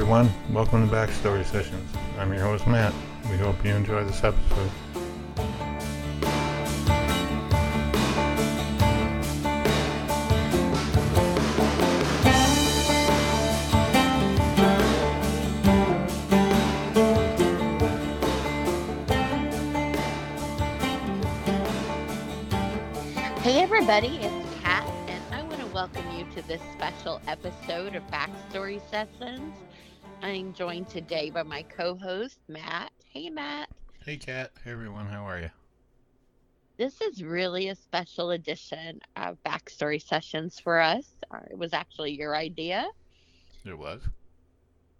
everyone. Welcome to Backstory Sessions. I'm your host, Matt. We hope you enjoy this episode. Hey everybody, it's Kat, and I want to welcome you to this special episode of Backstory Sessions. I'm joined today by my co-host Matt. Hey Matt, Hey, Kat. Hey, everyone. How are you? this is really a special edition of Backstory Sessions for us. Uh, It was actually your idea. It was.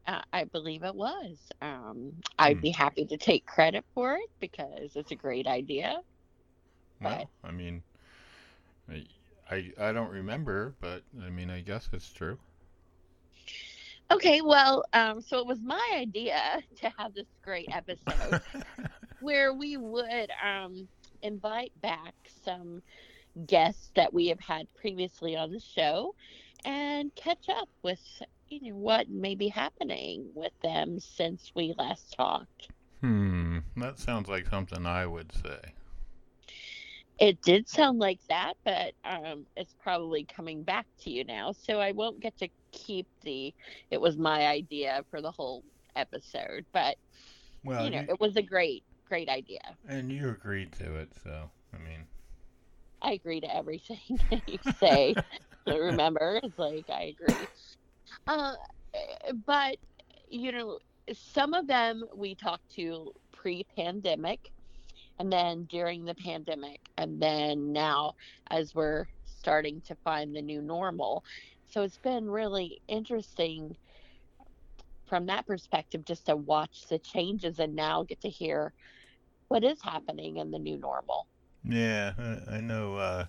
Uh, I believe it was. Um, I'd Hmm. be happy to take credit for it because it's a great idea. Well, I mean, I, I I don't remember, but I mean, I guess it's true. Okay, well, um, so it was my idea to have this great episode. where we would um, invite back some guests that we have had previously on the show and catch up with you know what may be happening with them since we last talked. hmm. That sounds like something I would say. It did sound like that, but um, it's probably coming back to you now, so I won't get to keep the "it was my idea" for the whole episode. But Well, you know, it was a great, great idea. and you agreed to it, so I mean, I agree to everything you say. So remember, it's like I agree. Uh, but you know, some of them we talked to pre-pandemic, and then during the pandemic, and then now as we're starting to find the new normal. So it's been really interesting from that perspective just to watch the changes and now get to hear what is happening in the new normal. yeah, I, know. Uh,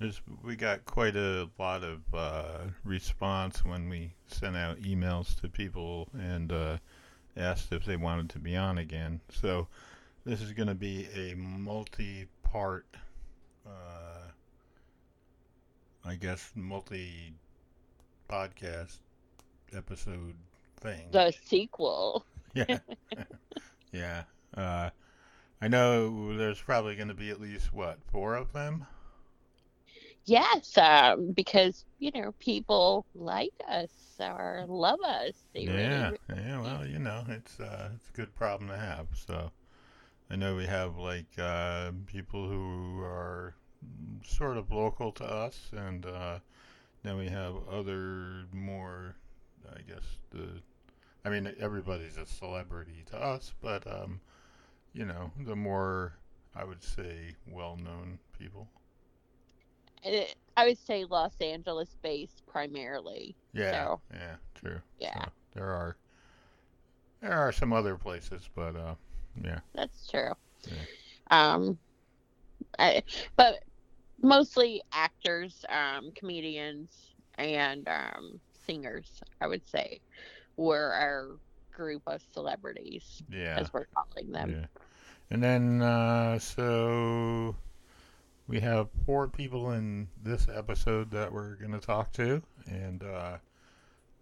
there's we got quite a lot of uh, response when we sent out emails to people and uh, asked if they wanted to be on again. So this is going to be a multi-part, uh, I guess, multi-podcast episode thing. The sequel. Yeah. yeah. Uh, I know there's probably going to be at least, what, four of them? Yes, um, because you know people like us or love us. They Yeah. really, Yeah. Well, you know, it's, uh, it's a good problem to have. So I know we have, like, uh, people who are sort of local to us, and uh, then we have other more, I guess, the. I mean, everybody's a celebrity to us, but um, you know, the more I would say well-known people. I would say Los Angeles based primarily. Yeah, So- yeah, true. Yeah. So there are there are some other places, but uh, yeah, That's true. Yeah. Um, I, but mostly actors, um, comedians, and um, singers. I would say were our group of celebrities, yeah, as we're calling them. yeah. And then uh, so we have four people in this episode that we're gonna talk to, and uh,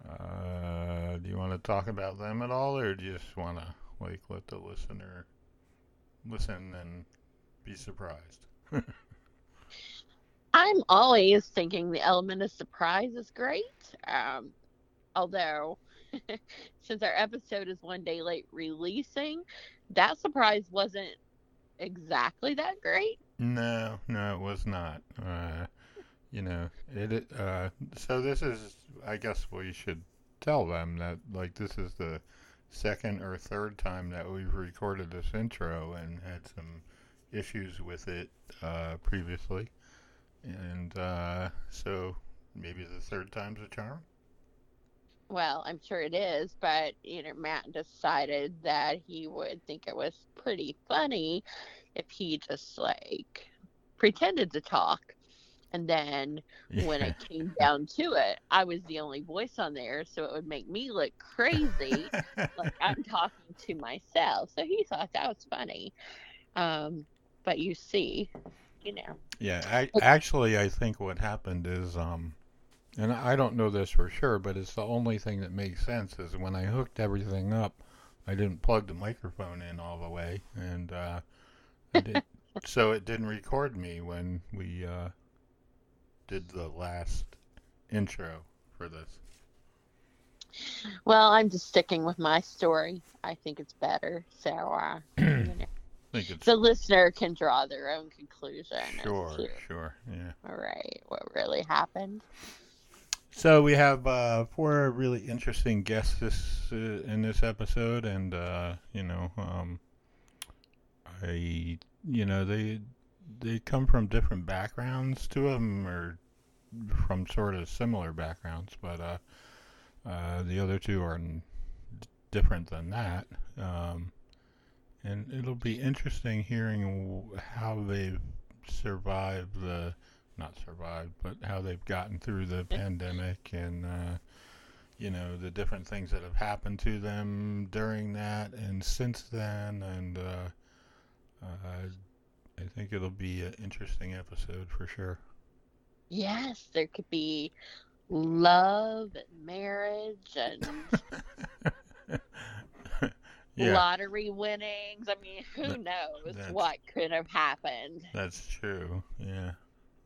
uh, do you want to talk about them at all, or do you just want to like let the listener listen and be surprised? I'm always thinking the element of surprise is great. Um, although, since our episode is one day late releasing, that surprise wasn't exactly that great. No, no, it was not. Uh, you know, it. Uh, so this is, I guess, we should tell them that like this is the second or third time that we've recorded this intro and had some issues with it uh, previously, and uh, so maybe the third time's a charm. Well, I'm sure it is, but you know, Matt decided that he would think it was pretty funny if he just like pretended to talk. And then when it came down to it, I was the only voice on there, so it would make me look crazy. like I'm talking to myself. So he thought that was funny. Um, but you see, you know, Yeah, I, actually, I think what happened is, um, and I don't know this for sure, but it's the only thing that makes sense is when I hooked everything up, I didn't plug the microphone in all the way, and uh, I did, so it didn't record me when we uh, did the last intro for this. Well, I'm just sticking with my story. I think it's better. So, uh, you know, it's the listener can draw their own conclusion. sure, sure, yeah. all right, what really happened. So we have uh, four really interesting guests this uh, in this episode, and uh, you know, um, I you know they they come from different backgrounds. Two of them are from sort of similar backgrounds, but uh, uh, the other two are n- different than that. Um, and it'll be interesting hearing w- how they've survived the not survived, but how they've gotten through the pandemic and uh, you know the different things that have happened to them during that and since then, and uh, uh, I think it'll be an interesting episode for sure. Yes, there could be love and marriage and yeah, lottery winnings. I mean, who That- knows what could have happened? that's true. Yeah.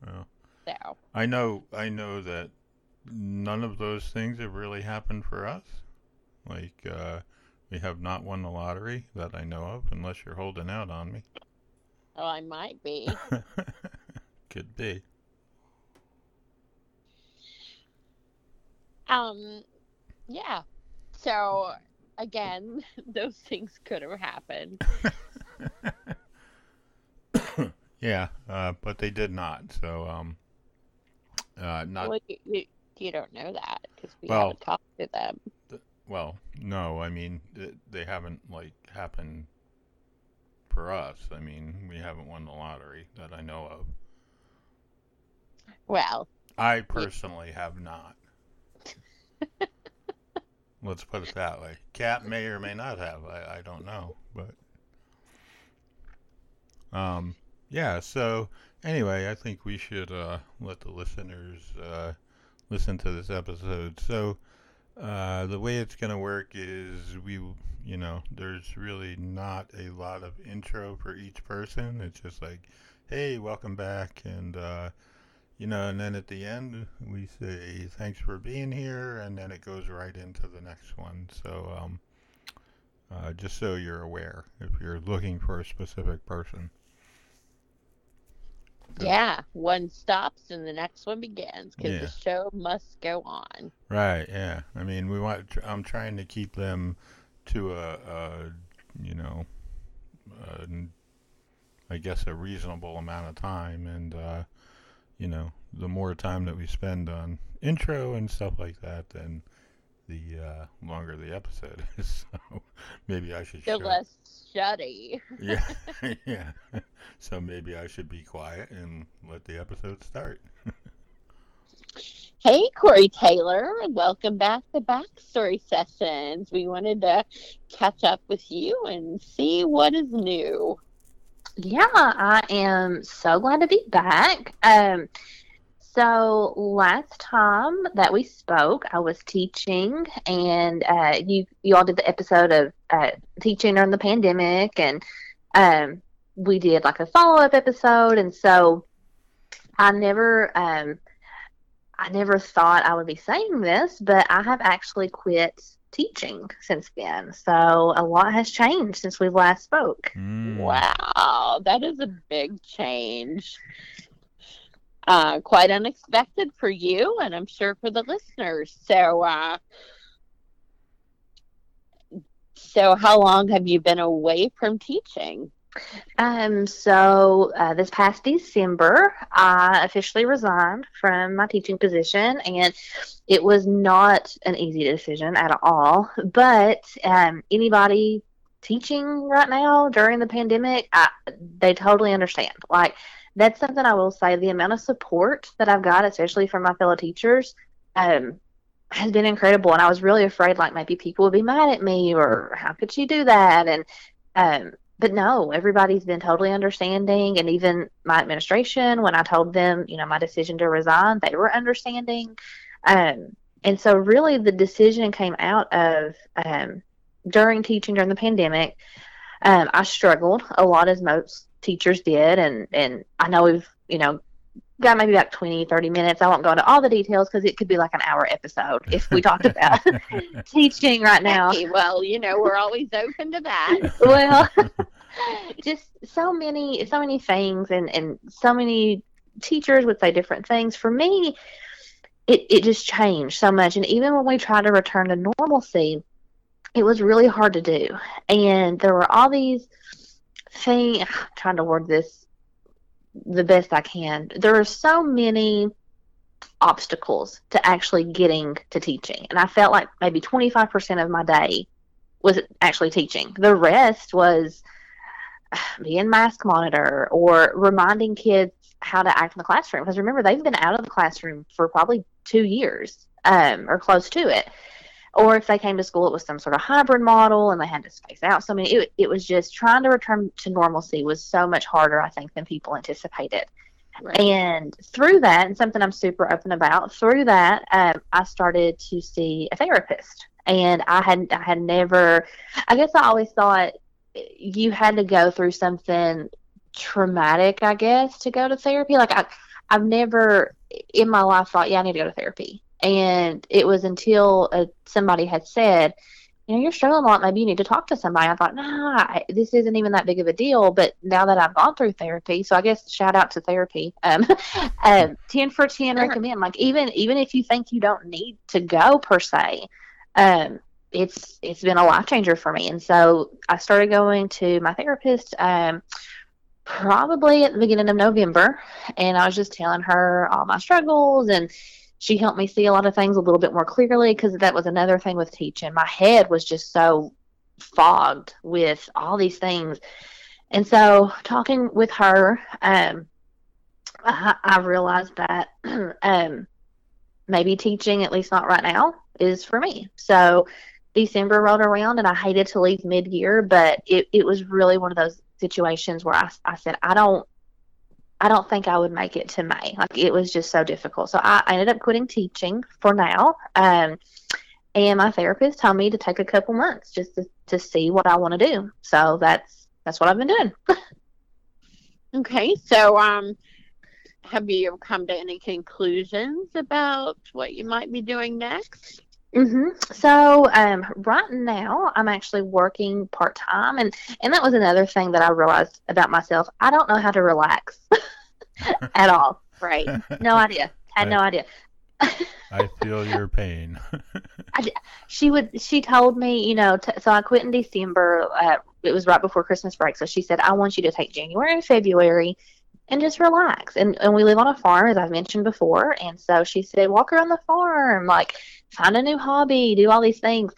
Well, So, I know I know that none of those things have really happened for us. Like uh, we have not won the lottery that I know of, unless you're holding out on me. Oh, I might be. Could be. Um, yeah. So again, those things could have happened. yeah, uh, but they did not. So um, uh, not well, you, you, you don't know that because we Well- haven't talked to them. well. No, I mean th- they haven't like happened for us. I mean we haven't won the lottery that I know of. Well, I personally have not. Let's put it that way. Kat may or may not have. I, I don't know, but um, yeah. So anyway, I think we should uh, let the listeners uh, listen to this episode. So uh, the way it's gonna work is we, you know, there's really not a lot of intro for each person. It's just like, hey, welcome back, and uh, you know, and then at the end we say thanks for being here, and then it goes right into the next one. So, um, uh, just so you're aware, if you're looking for a specific person. Yeah, one stops and the next one begins because Yeah. the show must go on. right? Yeah, I mean, we want. I'm trying to keep them to a, a you know, a, I guess a reasonable amount of time, and uh, you know, the more time that we spend on intro and stuff like that, then the uh, longer the episode is. So maybe I should. The shut- less shutty. Yeah, yeah. So maybe I should be quiet and let the episode start. Hey, Corey Taylor, welcome back to Backstory Sessions. We wanted to catch up with you and see what is new. Yeah, I am so glad to be back. Um, so last time that we spoke, I was teaching, and uh, you you all did the episode of uh, teaching during the pandemic, and um, we did like a follow up episode, and so I never um, I never thought I would be saying this, but I have actually quit teaching since then. So a lot has changed since we last spoke. Mm. Wow, that is a big change. Uh, quite unexpected for you, and I'm sure for the listeners. So, uh, so how long have you been away from teaching? Um, so uh, this past December, I officially resigned from my teaching position, and it was not an easy decision at all. But um, anybody teaching right now during the pandemic, I, they totally understand. Like that's something I will say. The amount of support that I've got, especially from my fellow teachers, um, has been incredible. And I was really afraid, like maybe people would be mad at me, or how could she do that? And um, but no, everybody's been totally understanding, and even my administration, when I told them, you know, my decision to resign, they were understanding. Um, and so, really, the decision came out of um, during teaching during the pandemic. Um, I struggled a lot, as most teachers did, and and I know we've you know got maybe about 20, 30 minutes. I won't go into all the details because it could be like an hour episode if we talked about teaching right now. Hey, well, you know, we're always open to that. well, just so many, so many things, and and so many teachers would say different things. For me, it it just changed so much, and even when we tried to return to normalcy, it was really hard to do, and there were all these things. trying to word this the best I can. There are so many obstacles to actually getting to teaching. And I felt like maybe 25% of my day was actually teaching. The rest was being mask monitor or reminding kids how to act in the classroom. Because remember, they've been out of the classroom for probably two years um, or close to it or if they came to school, it was some sort of hybrid model and they had to space out. So, I mean, it, it was just trying to return to normalcy was so much harder, I think, than people anticipated. Right. And through that, and something I'm super open about, through that, um, I started to see a therapist. And I had I had never, I guess I always thought you had to go through something traumatic, I guess, to go to therapy. Like I, I've never in my life thought, yeah, I need to go to therapy. And it was until uh, somebody had said, you know, you're struggling a lot. Maybe you need to talk to somebody. I thought, nah, this isn't even that big of a deal. But now that I've gone through therapy, so I guess shout out to therapy. Um, um, ten for ten recommend. Like even even if you think you don't need to go per se, um, it's it's been a life changer for me. And so I started going to my therapist. Um, probably at the beginning of November, and I was just telling her all my struggles and she helped me see a lot of things a little bit more clearly because that was another thing with teaching. My head was just so fogged with all these things. And so, talking with her, um, I, I realized that um, maybe teaching, at least not right now, is for me. So, December rolled around and I hated to leave mid year, but it, it was really one of those situations where I, I said, I don't I don't think I would make it to May. Like it was just so difficult. So I, I ended up quitting teaching for now. Um, and my therapist told me to take a couple months just to, to see what I want to do. So that's that's what I've been doing. okay. So um have you come to any conclusions about what you might be doing next? Mm-hmm. So um, right now, I'm actually working part time, and and that was another thing that I realized about myself. I don't know how to relax at all. Right? No idea. Had I, no idea. I feel your pain. I, she would. She told me, you know. T- so I quit in December. Uh, it was right before Christmas break. So she said, "I want you to take January and February." and just relax. And and we live on a farm, as I've mentioned before. And so she said, walk around the farm, like find a new hobby, do all these things.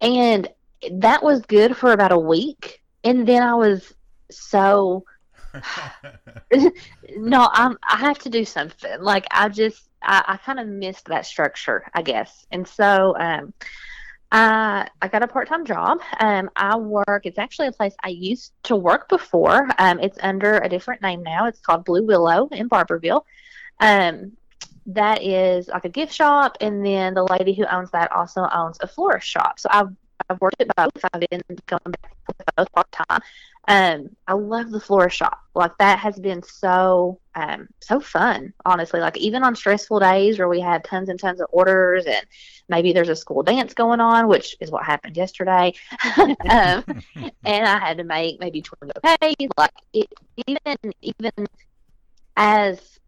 And that was good for about a week. And then I was so no, I'm I have to do something. Like I just I, I kind of missed that structure, I guess. And so um I I got a part time job. Um I work it's actually a place I used to work before. Um it's under a different name now. It's called Blue Willow in Barbourville. Um that is like a gift shop, and then the lady who owns that also owns a florist shop. So I've I've worked at both. I've been going back to both part time. Um, I love the florist shop. Like that has been so um so fun, honestly. Like even on stressful days where we had tons and tons of orders and maybe there's a school dance going on, which is what happened yesterday. um, and I had to make maybe twenty okay. Like it, even even as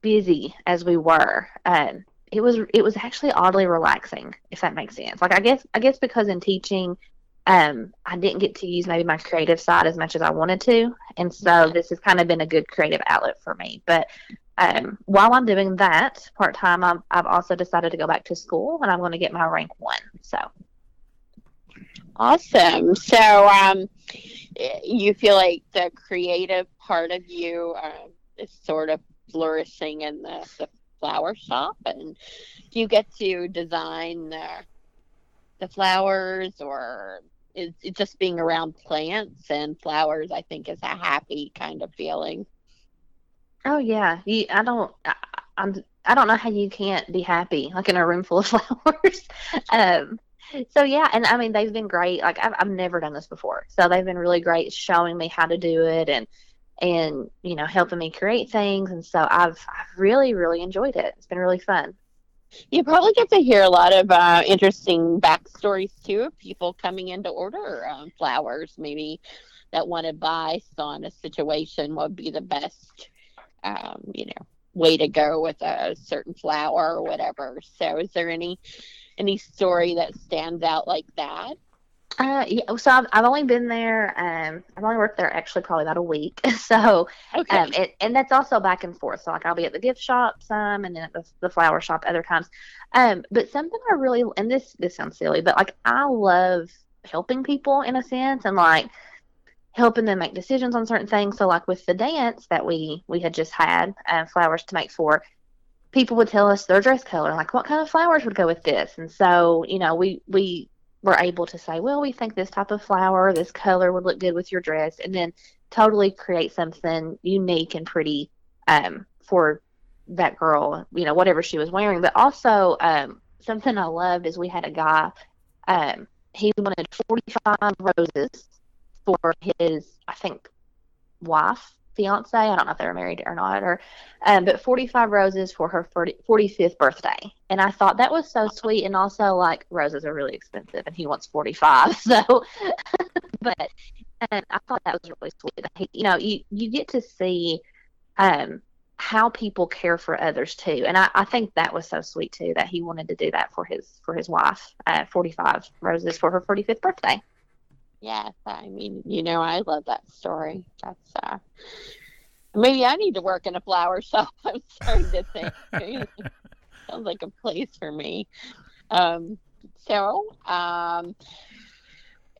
busy as we were, um, it was it was actually oddly relaxing, if that makes sense. Like I guess I guess because in teaching, um, I didn't get to use maybe my creative side as much as I wanted to, and so this has kind of been a good creative outlet for me. But um, while I'm doing that part time, I've, also decided to go back to school, and I'm going to get my rank one. So awesome. So um, you feel like the creative part of you uh, is sort of flourishing in the, the flower shop and you get to design the, the flowers or is it just being around plants and flowers i think is a happy kind of feeling oh yeah you, i don't I, i'm I don't know how you can't be happy like in a room full of flowers. um, so yeah, and I mean they've been great. Like I've I've never done this before, so they've been really great showing me how to do it and and you know helping me create things. And so I've I've really really enjoyed it. It's been really fun. You probably get to hear a lot of uh, interesting backstories too of people coming in to order um, flowers, maybe that want advice on a situation what would be the best, um, you know, way to go with a certain flower or whatever. So, is there any any story that stands out like that? Uh, yeah, so I've, I've only been there. Um, I've only worked there actually probably about a week. So, Okay. um, it, and that's also back and forth. So like I'll be at the gift shop some, and then at the, the flower shop other times. Um, but something I really and this this sounds silly, but like I love helping people in a sense, and like helping them make decisions on certain things. So like with the dance that we we had just had uh, flowers to make for, people would tell us their dress color, like what kind of flowers would go with this, and so you know we we were able to say, well, we think this type of flower, this color would look good with your dress, and then totally create something unique and pretty um, for that girl, you know, whatever she was wearing. But also, um, something I loved is we had a guy, um, he wanted 45 roses for his, I think, wife, fiance. I don't know if they were married or not, or, um, but 45 roses for her 40, 45th birthday. And I thought that was so sweet. And also, like, roses are really expensive, and he wants 45. So, but and I thought that was really sweet. He, you know, you you get to see um, how people care for others too, and I, I think that was so sweet too that he wanted to do that for his for his wife. Uh, Forty five roses for her forty fifth birthday. Yes, I mean, you know, I love that story. That's uh maybe I need to work in a flower shop. I'm starting to think. Sounds like a place for me. Um so um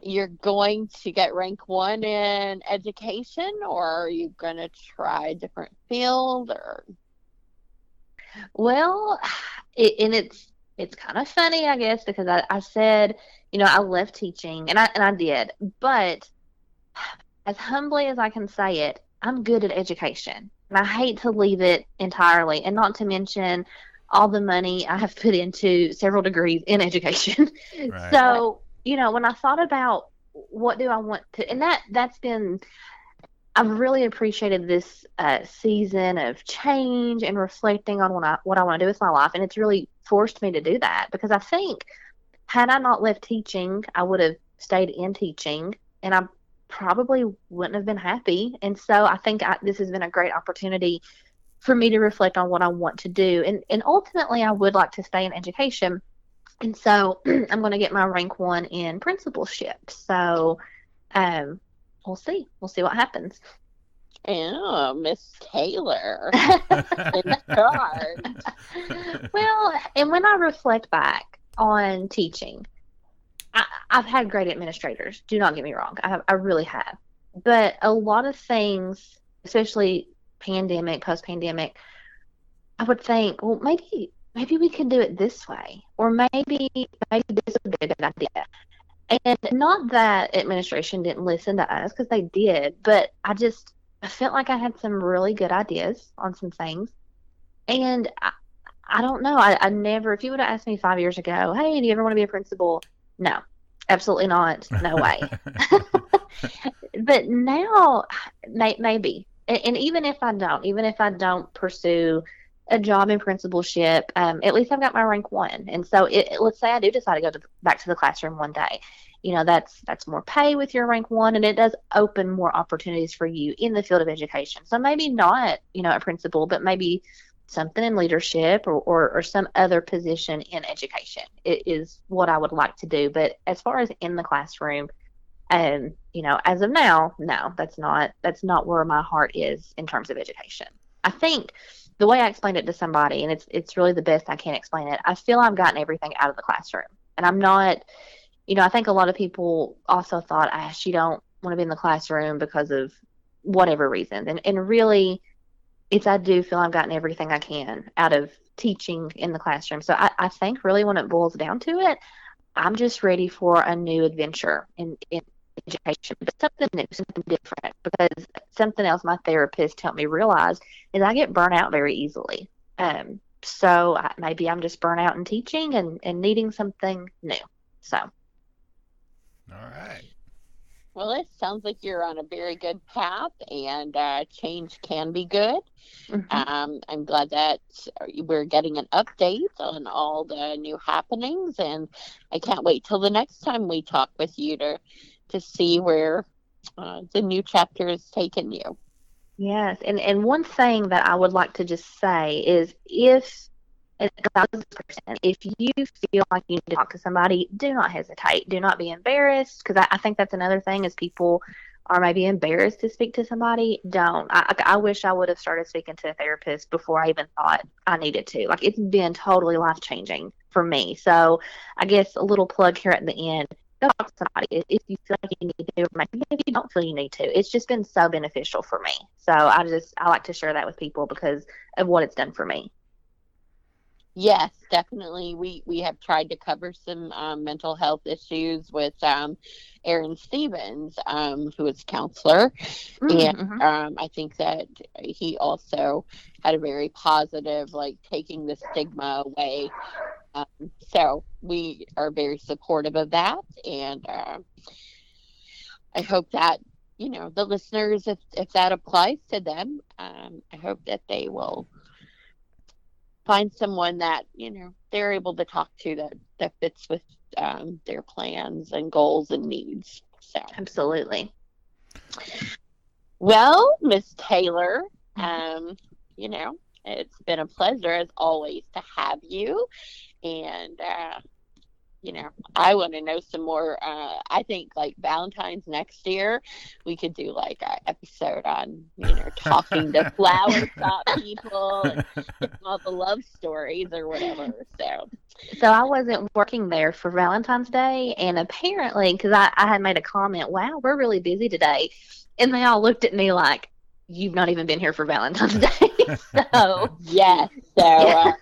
you're going to get rank one in education or are you gonna try a different field or Well, it, and it's it's kind of funny, I guess, because I, I said, you know, I left teaching, and I and I did, but as humbly as I can say it, I'm good at education, and I hate to leave it entirely, and not to mention all the money I have put into several degrees in education. Right. So, you know, when I thought about what do I want to, and that that's been, I've really appreciated this uh, season of change and reflecting on what I what I want to do with my life, and it's really forced me to do that because I think had I not left teaching, I would have stayed in teaching, and I probably wouldn't have been happy. And so I think I, this has been a great opportunity for me to reflect on what I want to do, and and ultimately I would like to stay in education. And so I'm going to get my rank one in principalship. So um, we'll see. We'll see what happens. oh Miss Taylor in charge. well, and when I reflect back on teaching, I, I've had great administrators. Do not get me wrong. I, I really have. But a lot of things, especially pandemic, post pandemic, I would think, well, maybe maybe we could do it this way, or maybe maybe this would be a good idea. And not that administration didn't listen to us because they did, but I just I felt like I had some really good ideas on some things, and I don't know. I, I never. If you would have asked me five years ago, hey, do you ever want to be a principal? No, absolutely not. No way. but now, may, maybe, and, and even if I don't, even if I don't pursue a job in principalship, um, at least I've got my rank one. And so, it, let's say I do decide to go to, back to the classroom one day. You know, that's that's more pay with your rank one, and it does open more opportunities for you in the field of education. So maybe not, you know, a principal, but maybe something in leadership or, or, or some other position in education it is what I would like to do. But as far as in the classroom, um, you know, as of now, no, that's not that's not where my heart is in terms of education. I think the way I explained it to somebody, and it's it's really the best I can explain it. I feel I've gotten everything out of the classroom, and I'm not. You know, I think a lot of people also thought, ah, she don't want to be in the classroom because of whatever reasons, and and really, it's I do feel I've gotten everything I can out of teaching in the classroom. So I, I think really when it boils down to it, I'm just ready for a new adventure in, in education, but something new, something different. Because something else my therapist helped me realize is I get burnt out very easily. Um, so I, maybe I'm just burnt out in teaching and, and needing something new. So. All right. Well, it sounds like you're on a very good path, and uh, change can be good. Mm-hmm. Um, I'm glad that we're getting an update on all the new happenings, and I can't wait till the next time we talk with you to to see where uh, the new chapter has taken you. Yes, and and one thing that I would like to just say is if if you feel like you need to talk to somebody, do not hesitate. Do not be embarrassed because I, I, think that's another thing is people are maybe embarrassed to speak to somebody. Don't. I, I wish I would have started speaking to a therapist before I even thought I needed to. Like it's been totally life changing for me. So I guess a little plug here at the end. Go talk to somebody if you feel like you need to, or maybe if you don't feel you need to. It's just been so beneficial for me. So I just I like to share that with people because of what it's done for me. Yes, definitely. We we have tried to cover some um, mental health issues with um, Aaron Stevens, um, who is counselor, mm-hmm. and um, I think that he also had a very positive, like taking the stigma away. Um, so we are very supportive of that, and uh, I hope that you know the listeners, if if that applies to them, um, I hope that they will find someone that you know they're able to talk to that that fits with um, their plans and goals and needs. So absolutely. Well, Miss Taylor, mm-hmm. um, you know it's been a pleasure as always to have you, and uh, you know, I want to know some more. Uh, I think like Valentine's next year, we could do like an episode on, you know, talking to flower shop people and all the love stories or whatever. So, so I wasn't working there for Valentine's Day, and apparently, because I, I had made a comment, wow, we're really busy today. And they all looked at me like, you've not even been here for Valentine's Day. so, yes. So, uh,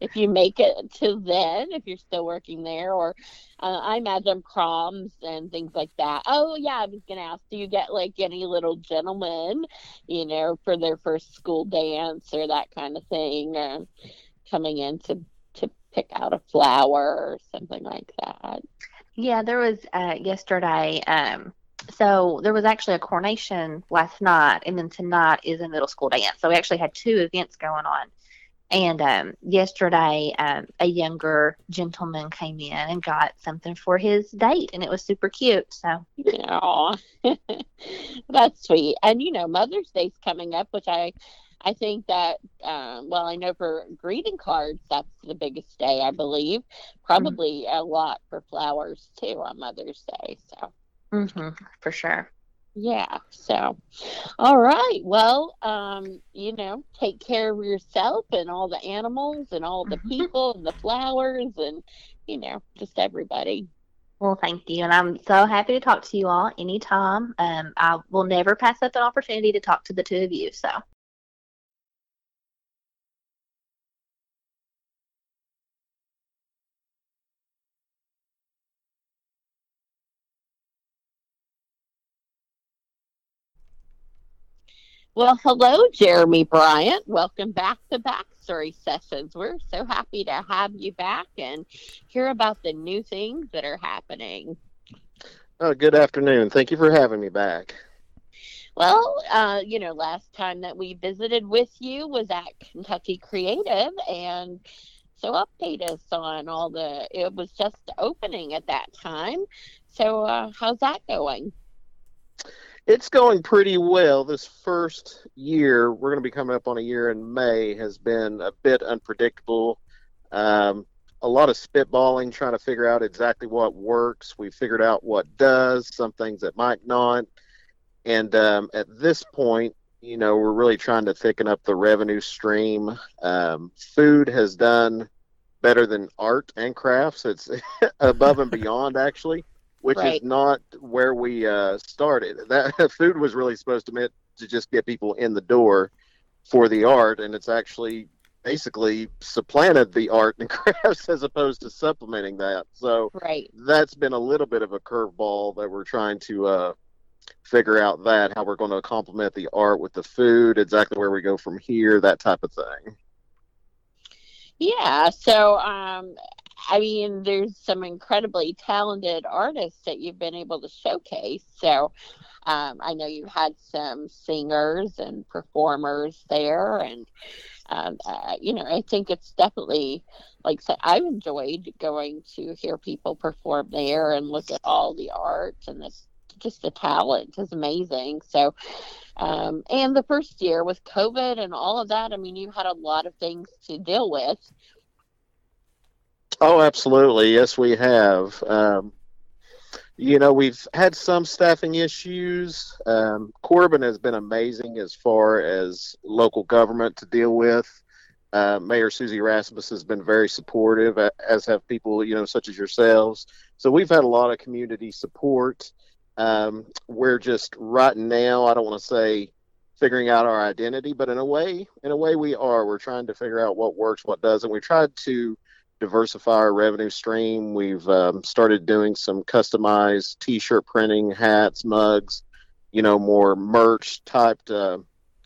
if you make it to then, if you're still working there, or uh, I imagine proms and things like that. Oh yeah, I was gonna ask, do you get like any little gentlemen, you know, for their first school dance or that kind of thing, uh, coming in to to pick out a flower or something like that? Yeah, there was uh, yesterday. Um, so there was actually a coronation last night, and then tonight is a middle school dance. So we actually had two events going on. And um, yesterday, um, a younger gentleman came in and got something for his date, and it was super cute. So, yeah, that's sweet. And you know, Mother's Day's coming up, which I, I think that, um, well, I know for greeting cards, that's the biggest day, I believe. Probably mm-hmm. a lot for flowers too on Mother's Day. So, mm-hmm, for sure yeah so all right well um you know take care of yourself and all the animals and all the mm-hmm. people and the flowers and you know just everybody. Well thank you and i'm so happy to talk to you all anytime. Um i will never pass up an opportunity to talk to the two of you so Well, hello, Jeremy Bryant. Welcome back to Backstory Sessions. We're so happy to have you back and hear about the new things that are happening. Oh, good afternoon. Thank you for having me back. Well, uh, you know, last time that we visited with you was at Kentucky Creative, and so update us on all the. It was just opening at that time. So, uh, how's that going? It's going pretty well. This first year, we're going to be coming up on a year in May, has been a bit unpredictable. Um, a lot of spitballing, trying to figure out exactly what works. We figured out what does, some things that might not. And um, at this point, you know, we're really trying to thicken up the revenue stream. Um, food has done better than art and crafts. It's above and beyond, actually which right. is not where we uh, started. That food was really supposed to meant to just get people in the door for the art, and it's actually basically supplanted the art and crafts as opposed to supplementing that. So right. that's been a little bit of a curveball that we're trying to uh, figure out that how we're going to complement the art with the food, exactly where we go from here, that type of thing. Yeah. So, um, I mean, there's some incredibly talented artists that you've been able to showcase. So, um, I know you had some singers and performers there, and um, uh, you know, I think it's definitely like I've enjoyed going to hear people perform there and look at all the art and this just the talent is amazing. So, um, and the first year with COVID and all of that, I mean, you had a lot of things to deal with. Oh, absolutely. Yes, we have. Um, you know, we've had some staffing issues. Um, Corbin has been amazing as far as local government to deal with. Uh, Mayor Suzie Razmus has been very supportive, as have people, you know, such as yourselves. So we've had a lot of community support. Um, we're just right now, I don't want to say figuring out our identity, but in a way, in a way we are. We're trying to figure out what works, what doesn't. We tried to diversify our revenue stream. We've um, started doing some customized T-shirt printing, hats, mugs, you know, more merch typed uh,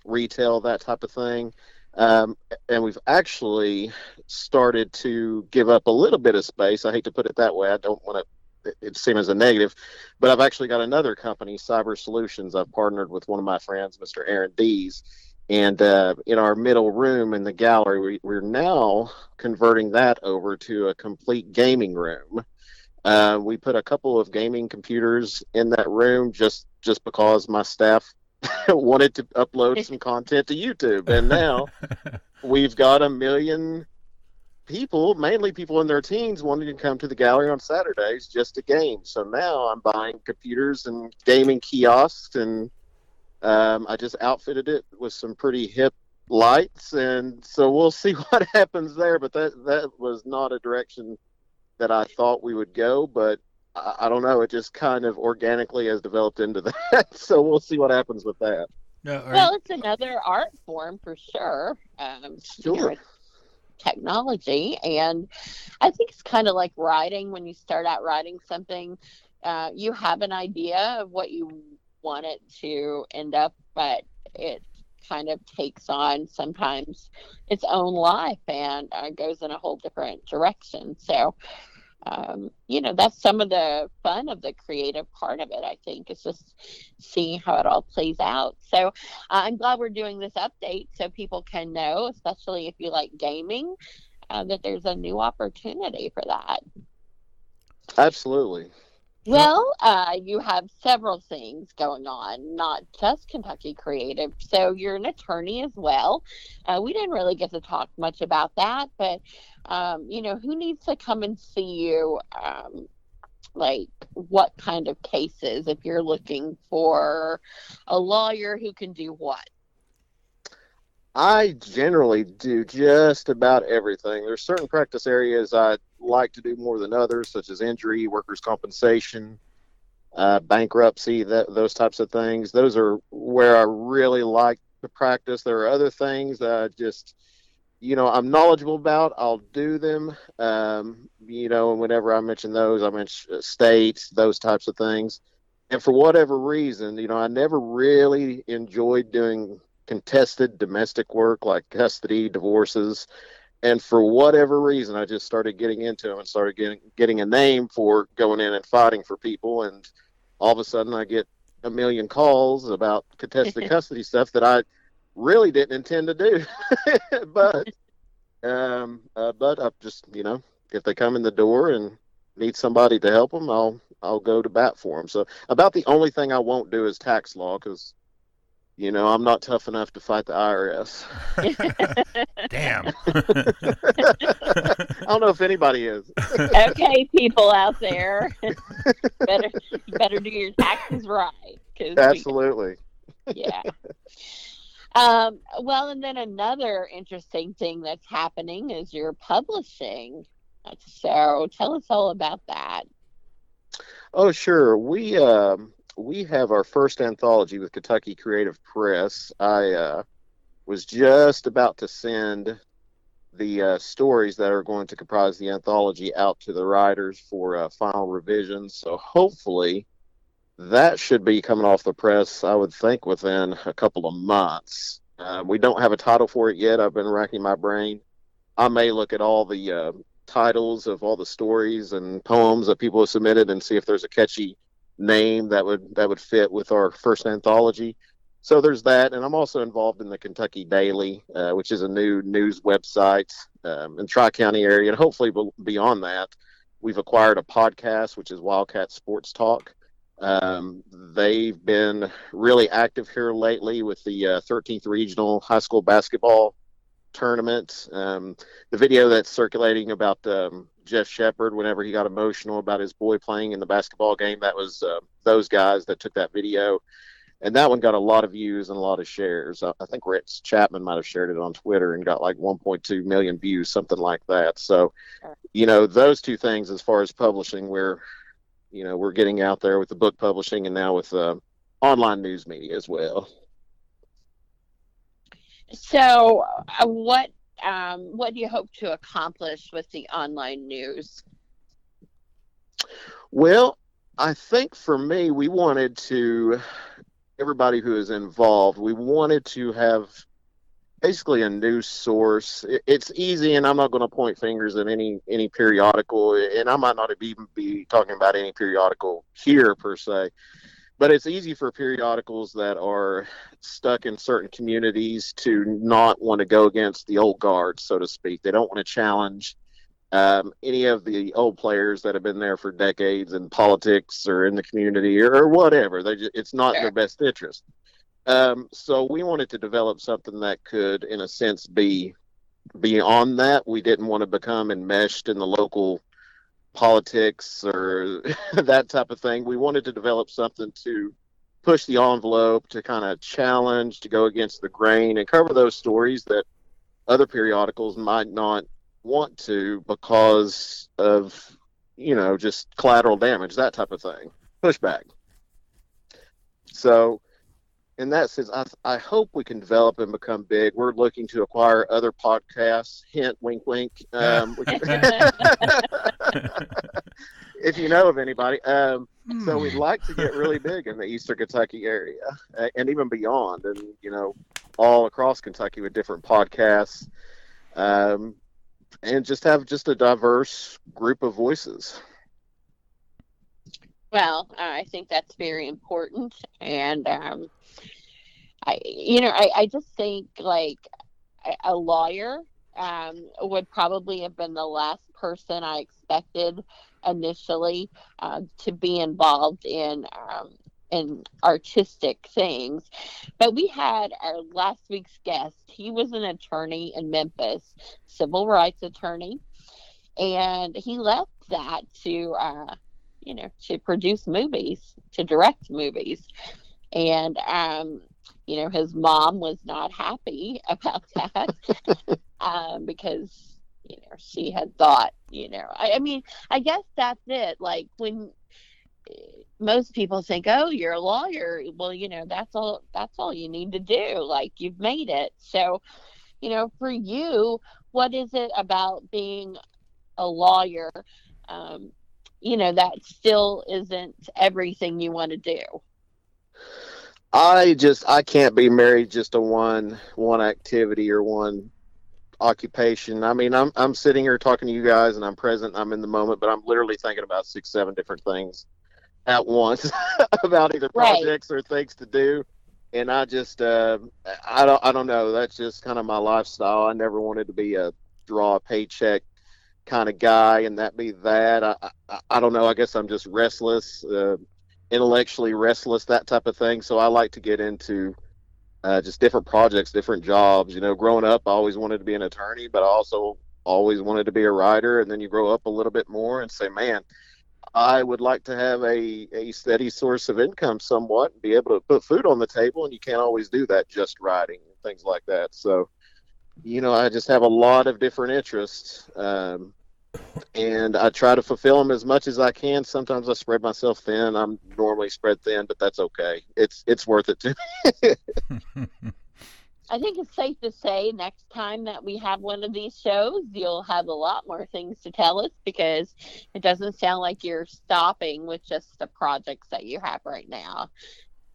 retail, that type of thing. Um, and we've actually started to give up a little bit of space. I hate to put it that way. I don't want to it seem as a negative, but I've actually got another company, Cyber Solutions. I've partnered with one of my friends, Mr. Aaron Dees, and uh, in our middle room in the gallery, we, are now converting that over to a complete gaming room. Uh, we put a couple of gaming computers in that room just just because my staff wanted to upload some content to YouTube, and now we've got a million people, mainly people in their teens, wanting to come to the gallery on Saturdays just to game. So now I'm buying computers and gaming kiosks and um, I just outfitted it with some pretty hip lights, and so we'll see what happens there. But that that was not a direction that I thought we would go, but I, I don't know. It just kind of organically has developed into that. so we'll see what happens with that. No, well, it's another art form for sure. Um, sure. You know, technology, and I think it's kind of like writing. When you start out writing something, uh, you have an idea of what you want it to end up, but it kind of takes on sometimes its own life and uh, goes in a whole different direction. So, um, you know, that's some of the fun of the creative part of it, I think, is just seeing how it all plays out. So uh, I'm glad we're doing this update so people can know, especially if you like gaming, uh, that there's a new opportunity for that. Absolutely. Well, uh, you have several things going on, not just Kentucky Creative. So you're an attorney as well. Uh, we didn't really get to talk much about that, but um, you know, who needs to come and see you? Um, like what kind of cases if you're looking for a lawyer who can do what? I generally do just about everything. There's certain practice areas I like to do more than others, such as injury, workers' compensation, uh, bankruptcy, that, those types of things. Those are where I really like to practice. There are other things that I just, you know, I'm knowledgeable about. I'll do them. Um, you know, and whenever I mention those, I mention states, those types of things. And for whatever reason, you know, I never really enjoyed doing contested domestic work like custody, divorces and for whatever reason, I just started getting into them and started getting getting a name for going in and fighting for people. And all of a sudden, I get a million calls about contested custody stuff that I really didn't intend to do. but um, uh, but I just you know, if they come in the door and need somebody to help them, I'll I'll go to bat for them. So about the only thing I won't do is tax law because you know, I'm not tough enough to fight the IRS. Damn. I don't know if anybody is. okay, people out there, better better do your taxes right. Absolutely. We, yeah. Um, well, and then another interesting thing that's happening is you're publishing. So tell us all about that. Oh, sure. We um, we have our first anthology with Kentucky Creative Press. I uh, was just about to send the uh, stories that are going to comprise the anthology out to the writers for uh, final revisions. So hopefully that should be coming off the press, I would think, within a couple of months. Uh, we don't have a title for it yet. I've been racking my brain. I may look at all the uh, titles of all the stories and poems that people have submitted and see if there's a catchy name that would that would fit with our first anthology. So there's that, and I'm also involved in the Kentucky Daily, uh, which is a new news website um, in Tri County area, and hopefully beyond that, we've acquired a podcast which is Wildcat Sports Talk. Um, they've been really active here lately with the uh, 13th Regional High School Basketball Tournament. Um, the video that's circulating about um, Jeff Shepard whenever he got emotional about his boy playing in the basketball game, that was uh, those guys that took that video. And that one got a lot of views and a lot of shares. I think Rich Chapman might have shared it on Twitter and got like 1.2 million views, something like that. So, you know, those two things as far as publishing, we're you know we're getting out there with the book publishing and now with uh, online news media as well. So, uh, what um, what do you hope to accomplish with the online news? Well, I think for me, we wanted to everybody who is involved. We wanted to have basically a news source. It's easy, and I'm not going to point fingers at any any periodical, and I might not even be talking about any periodical here per se. But it's easy for periodicals that are stuck in certain communities to not want to go against the old guard, so to speak. They don't want to challenge um, any of the old players that have been there for decades in politics or in the community or, whatever. They just, it's not in their best interest. Um, so we wanted to develop something that could, in a sense, be beyond that. We didn't want to become enmeshed in the local politics or that type of thing. We wanted to develop something to push the envelope, to kind of challenge, to go against the grain, and cover those stories that other periodicals might not want to because of, you know, just collateral damage, that type of thing, pushback. So in that sense, I, I hope we can develop and become big. We're looking to acquire other podcasts. Hint, wink, wink. Um, if you know of anybody. Um, so we'd hmm. like to get really big in the Eastern Kentucky area uh, and even beyond, and you know, all across Kentucky with different podcasts, um, and just have just a diverse group of voices. Well, I think that's very important, and um, I, you know, I, I just think like a lawyer um, would probably have been the last person I expected initially uh, to be involved in um, in artistic things. But we had our last week's guest. He was an attorney in Memphis, civil rights attorney, and he left that to uh, you know to produce movies, to direct movies, and um, you know, his mom was not happy about that um, because, you know, she had thought, you know, I, I mean, I guess that's it. Like when eh, most people think, oh, you're a lawyer. Well, you know, that's all, that's all you need to do. Like you've made it. So, you know, for you, what is it about being a lawyer? Um, you know, that still isn't everything you want to do. I just I can't be married just to one one activity or one occupation. I mean, I'm I'm sitting here talking to you guys and I'm present, I'm in the moment, but I'm literally thinking about six, seven different things at once about either projects right. or things to do. And I just uh, I don't I don't know. That's just kind of my lifestyle. I never wanted to be a draw a paycheck kind of guy, and that be that. I I, I don't know. I guess I'm just restless. Uh, intellectually restless, that type of thing. So I like to get into uh, just different projects, different jobs. You know, growing up, I always wanted to be an attorney, but I also always wanted to be a writer. And then you grow up a little bit more and say, man, I would like to have a, a steady source of income somewhat and be able to put food on the table. And you can't always do that just writing and things like that. So, you know, I just have a lot of different interests. Um, and I try to fulfill them as much as I can. Sometimes I spread myself thin. I'm normally spread thin, but that's okay. It's it's worth it to me. I think it's safe to say next time that we have one of these shows, you'll have a lot more things to tell us because it doesn't sound like you're stopping with just the projects that you have right now.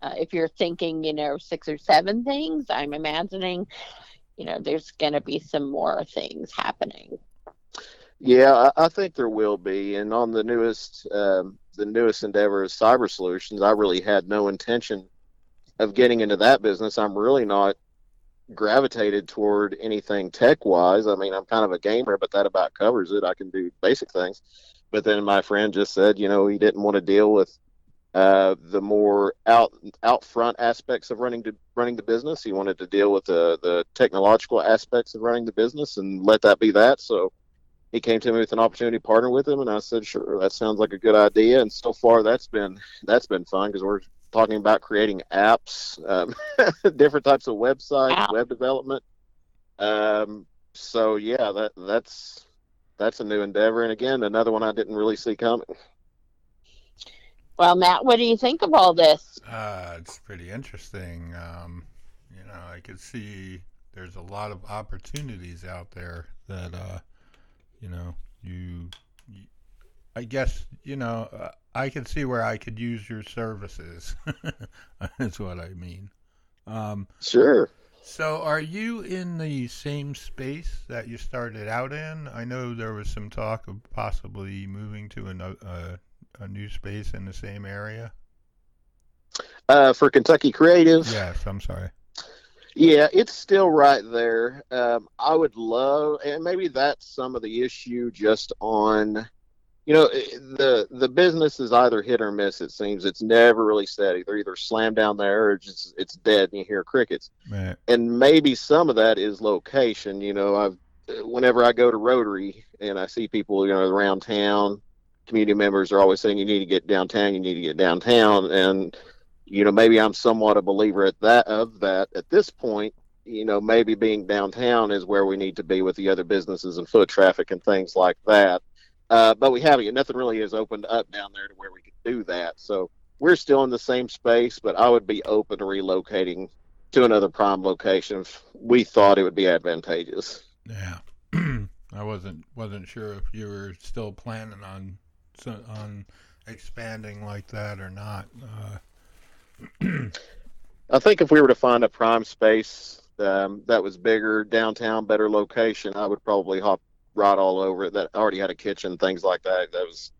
Uh, if you're thinking, you know, six or seven things, I'm imagining, you know, there's going to be some more things happening. Yeah, I, think there will be. And on the newest, um, the newest endeavor is cyber solutions. I really had no intention of getting into that business. I'm really not gravitated toward anything tech wise. I mean, I'm kind of a gamer, but that about covers it. I can do basic things. But then my friend just said, you know, he didn't want to deal with uh, the more out out front aspects of running to running the business. He wanted to deal with the the technological aspects of running the business and let that be that. So he came to me with an opportunity to partner with him, and I said, sure, that sounds like a good idea. And so far, that's been that's been fun because we're talking about creating apps, um, different types of websites, web development. Um, so yeah, that that's that's a new endeavor, and again, another one I didn't really see coming. Well, Matt, what do you think of all this? Uh, it's pretty interesting. Um, you know, I could see there's a lot of opportunities out there that, uh, you know, you, you I guess, you know, uh, I can see where I could use your services. That's what I mean. Um, sure. So, are you in the same space that you started out in? I know there was some talk of possibly moving to a, uh, a new space in the same area? Uh, for Kentucky Creative. Yes, I'm sorry. Yeah, it's still right there. Um, I would love, and maybe that's some of the issue just on, you know, eh, the the business is either hit or miss. It seems it's never really steady. They're either slammed down there or just it's dead and you hear crickets. Right. And maybe some of that is location. You know, I've whenever I go to Rotary and I see people, you know, around town, community members are always saying you need to get downtown, you need to get downtown, and you know maybe I'm somewhat a believer at that of that at this point. You know, maybe being downtown is where we need to be with the other businesses and foot traffic and things like that. Uh, but we haven't. Nothing really has opened up down there to where we could do that. So we're still in the same space, but I would be open to relocating to another prime location if we thought it would be advantageous. Yeah. I wasn't wasn't sure if you were still planning on on expanding like that or not. Uh, I think if we were to find a prime space um, that was bigger, downtown, better location, I would probably hop right all over it. That already had a kitchen, things like that. That was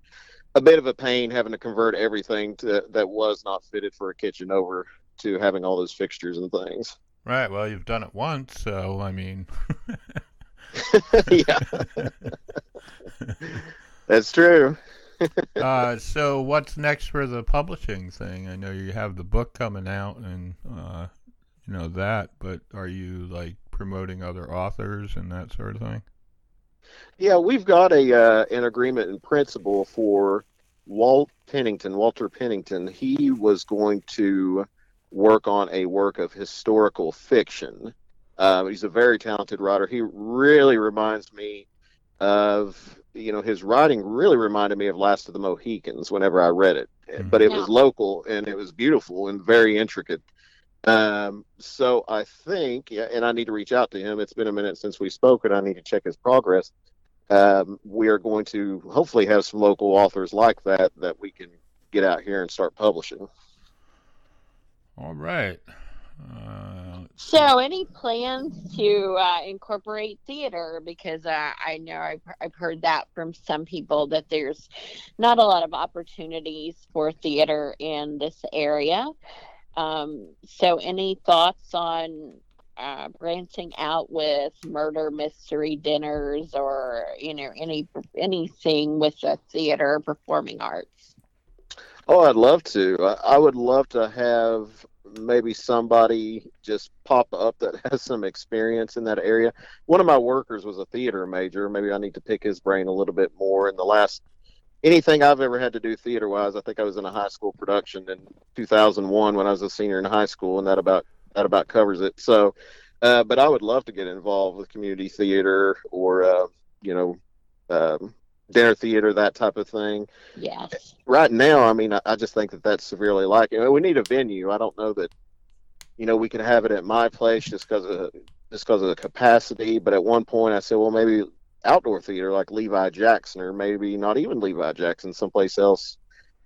a bit of a pain having to convert everything to, that was not fitted for a kitchen over to having all those fixtures and things. Right. Well, you've done it once, so I mean. yeah. That's true. Uh, so what's next for the publishing thing? I know you have the book coming out and uh, you know that, but are you like promoting other authors and that sort of thing? Yeah, we've got a uh, an agreement in principle for Walt Pennington, Walter Pennington. He was going to work on a work of historical fiction. Uh, he's a very talented writer. He really reminds me of you know his writing really reminded me of Last of the Mohicans whenever I read it, mm-hmm. but it yeah. was local and it was beautiful and very intricate. Um, so I think, yeah, and I need to reach out to him. It's been a minute since we spoke, and I need to check his progress. Um, we are going to hopefully have some local authors like that that we can get out here and start publishing. All right. Uh, so, any plans to uh, incorporate theater? Because uh, I know I've, I've heard that from some people that there's not a lot of opportunities for theater in this area. Um, so, any thoughts on uh, branching out with murder mystery dinners or you know any anything with the theater performing arts? Oh, I'd love to. I would love to have maybe somebody just pop up that has some experience in that area. One of my workers was a theater major. Maybe I need to pick his brain a little bit more. In the last anything I've ever had to do theater wise, I think I was in a high school production in 2001 when I was a senior in high school, and that about that about covers it. So, uh, but I would love to get involved with community theater or uh, you know. Um, dinner theater, that type of thing. Yes. Right now, I mean, I, I just think that that's severely lacking. We need a venue. I don't know that you know, we could have it at my place just because of just because of the capacity. But at one point, I said, well, maybe outdoor theater like Levi Jackson, or maybe not even Levi Jackson, someplace else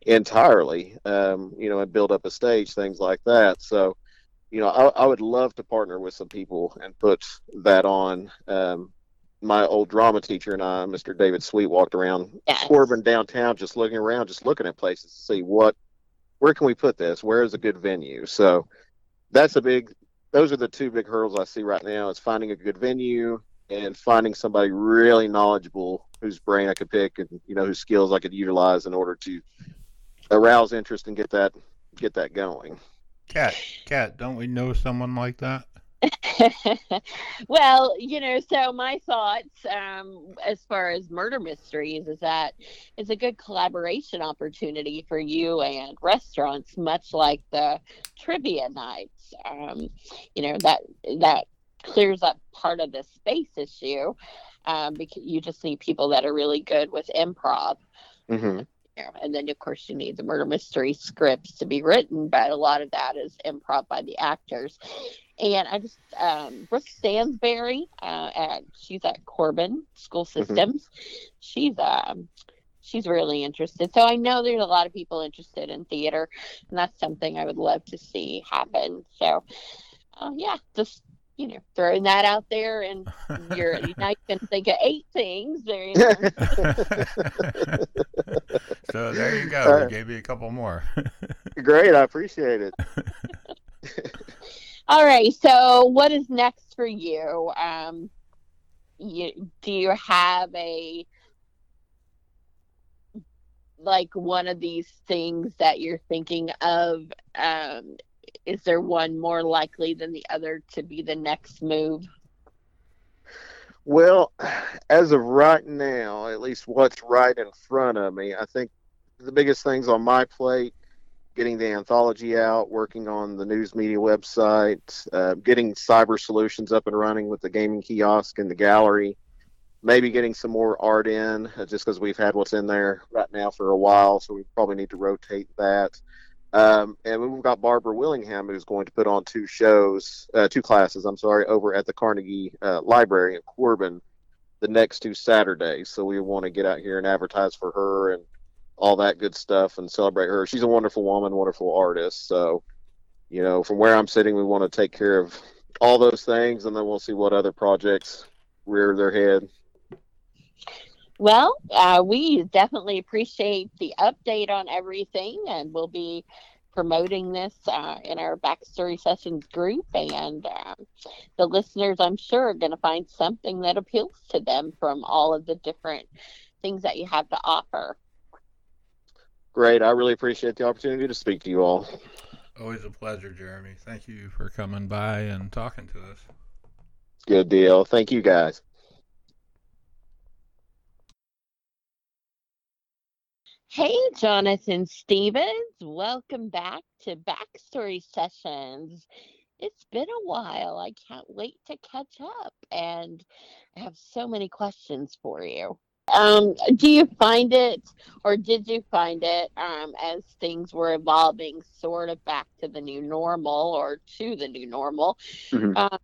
entirely. Um, you know, and build up a stage, things like that. So, you know, I, I would love to partner with some people and put that on. Um, my old drama teacher and I, Mr. David Sweet, walked around Yes. Corbin downtown, just looking around, just looking at places to see what, where can we put this? Where is a good venue? So that's a big. Those are the two big hurdles I see right now: is finding a good venue and finding somebody really knowledgeable whose brain I could pick and you know whose skills I could utilize in order to arouse interest and get that get that going. Kat, Kat, don't we know someone like that? well, you know, so my thoughts um, as far as murder mysteries is that it's a good collaboration opportunity for you and restaurants, much like the trivia nights. Um, you know that that clears up part of the space issue um, because you just need people that are really good with improv. hmm and then of course you need the murder mystery scripts to be written, but a lot of that is improv by the actors. And I just um, Brooke Stansberry, uh, at she's at Corbin School Systems. She's um she's really interested. So I know there's a lot of people interested in theater, and that's something I would love to see happen. So uh, yeah, just you know throwing that out there, and you're you now you can think of eight things. There, you know. so there you go. Uh, we gave you a couple more. Great, I appreciate it. All right. So, what is next for you? Um, you do you have a like one of these things that you're thinking of? Um, is there one more likely than the other to be the next move? Well, as of right now, at least what's right in front of me, I think the biggest things on my plate getting the anthology out, working on the news media website, uh, getting cyber solutions up and running with the gaming kiosk and the gallery, maybe getting some more art in uh, just because we've had what's in there right now for a while, so we probably need to rotate that. Um, and we've got Barbara Willingham who's going to put on two shows, uh, two classes, I'm sorry, over at the Carnegie uh, Library in Corbin the next two Saturdays. So we want to get out here and advertise for her and all that good stuff and celebrate her. She's a wonderful woman, wonderful artist. So, you know, from where I'm sitting, we want to take care of all those things and then we'll see what other projects rear their head. Well, uh, we definitely appreciate the update on everything, and we'll be promoting this uh, in our backstory sessions group. And um, the listeners, I'm sure, are going to find something that appeals to them from all of the different things that you have to offer. Great. I really appreciate the opportunity to speak to you all. Always a pleasure, Jeremy. Thank you for coming by and talking to us. Good deal. Thank you guys. Hey, Jonathan Stevens, welcome back to Backstory Sessions. It's been a while. I can't wait to catch up, and I have so many questions for you. Um, do you find it, or did you find it, um, as things were evolving, sort of back to the new normal or to the new normal? Mhm. Um,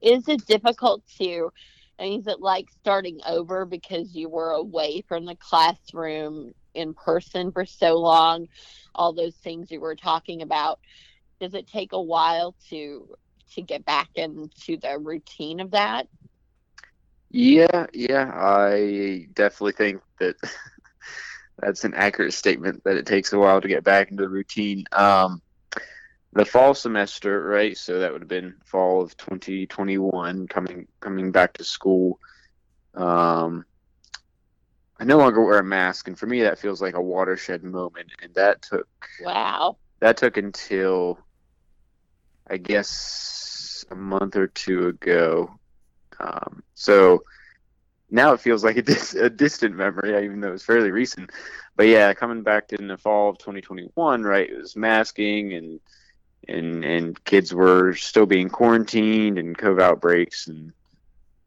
is it difficult to? Is it like starting over because you were away from the classroom in person for so long? All those things you were talking about. Does it take a while to to get back into the routine of that? Yeah, yeah, I definitely think that that's an accurate statement that it takes a while to get back into the routine. Um, the fall semester, right? So that would have been fall of 2021, coming coming back to school. Um, I no longer wear a mask, and for me, that feels like a watershed moment. And that took Wow. that took until I guess a month or two ago. Um, so now it feels like a, dis- a distant memory, even though it's fairly recent. But yeah, coming back in the fall of 2021, right? It was masking and and and kids were still being quarantined and COVID outbreaks and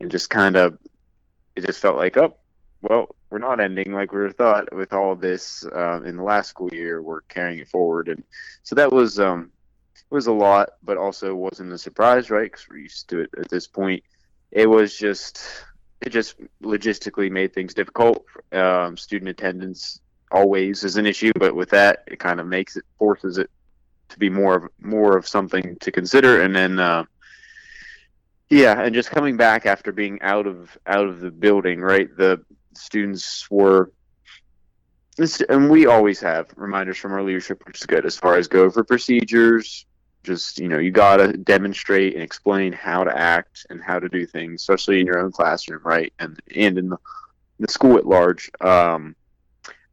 and just kind of it just felt like oh well we're not ending like we were thought with all of this uh, in the last school year we're carrying it forward and so that was um was a lot, but also wasn't a surprise, right? Because we're used to it at this point. It was just it just logistically made things difficult. Um, student attendance always is an issue, but with that, it kind of makes it forces it to be more of more of something to consider. And then, uh, yeah, and just coming back after being out of out of the building, right? The students were. And we always have reminders from our leadership, which is good as far as go over procedures, just you know you got to demonstrate and explain how to act and how to do things especially in your own classroom right and and in the, the school at large. Um,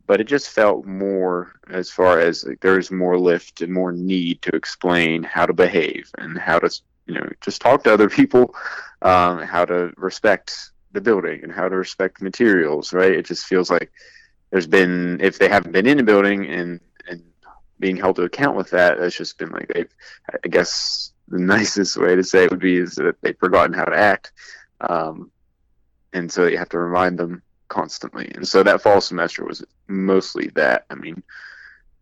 but it just felt more as far as like, more lift and more need to explain how to behave and how to you know just talk to other people um, how to respect the building and how to respect materials right? It just feels like there's been if they haven't been in the building and being held to account with that has just been like they've i guess the nicest way to say it would be is that they've forgotten how to act. Um, and so you have to remind them constantly. And so that fall semester was mostly that. I mean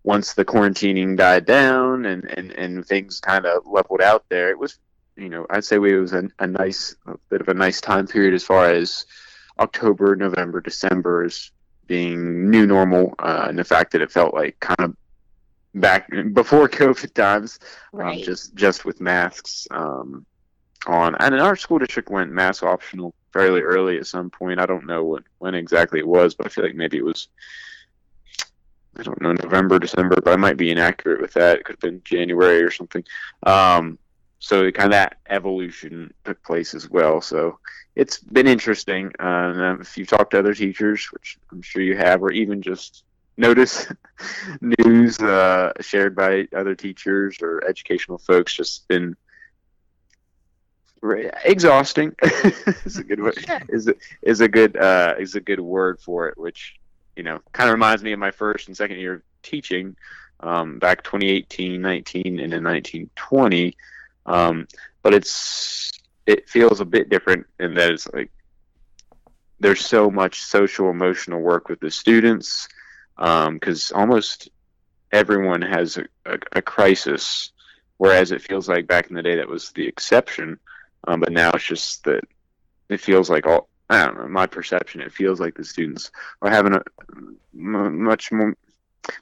once the quarantining died down and and, and things kind of leveled out there it was you know i'd say it was a, a nice a bit of a nice time period as far as october november december is being new normal uh, and the fact that it felt like kind of back before COVID times, um, right. um, just just with masks um, on. And our school district went mask optional fairly early at some point. I don't know when when exactly it was, but I feel like maybe it was. I don't know November, December, but I might be inaccurate with that. It could have been January or something. Um, so kind of that evolution took place as well. So it's been interesting. Uh, and if you've talked to other teachers, which I'm sure you have, or even just notice news uh, shared by other teachers or educational folks just been exhausting. Is a good word. Is is a good uh, is a good word for it which you know kind of reminds me of my first and second year of teaching um, back 2018 19 and then 1920 um, but it's it feels a bit different in that it's like there's so much social emotional work with the students because um, almost everyone has a, a, a, crisis, whereas it feels like back in the day that was the exception. Um, but now it's just that it feels like all I don't know my perception. It feels like the students are having a m- much more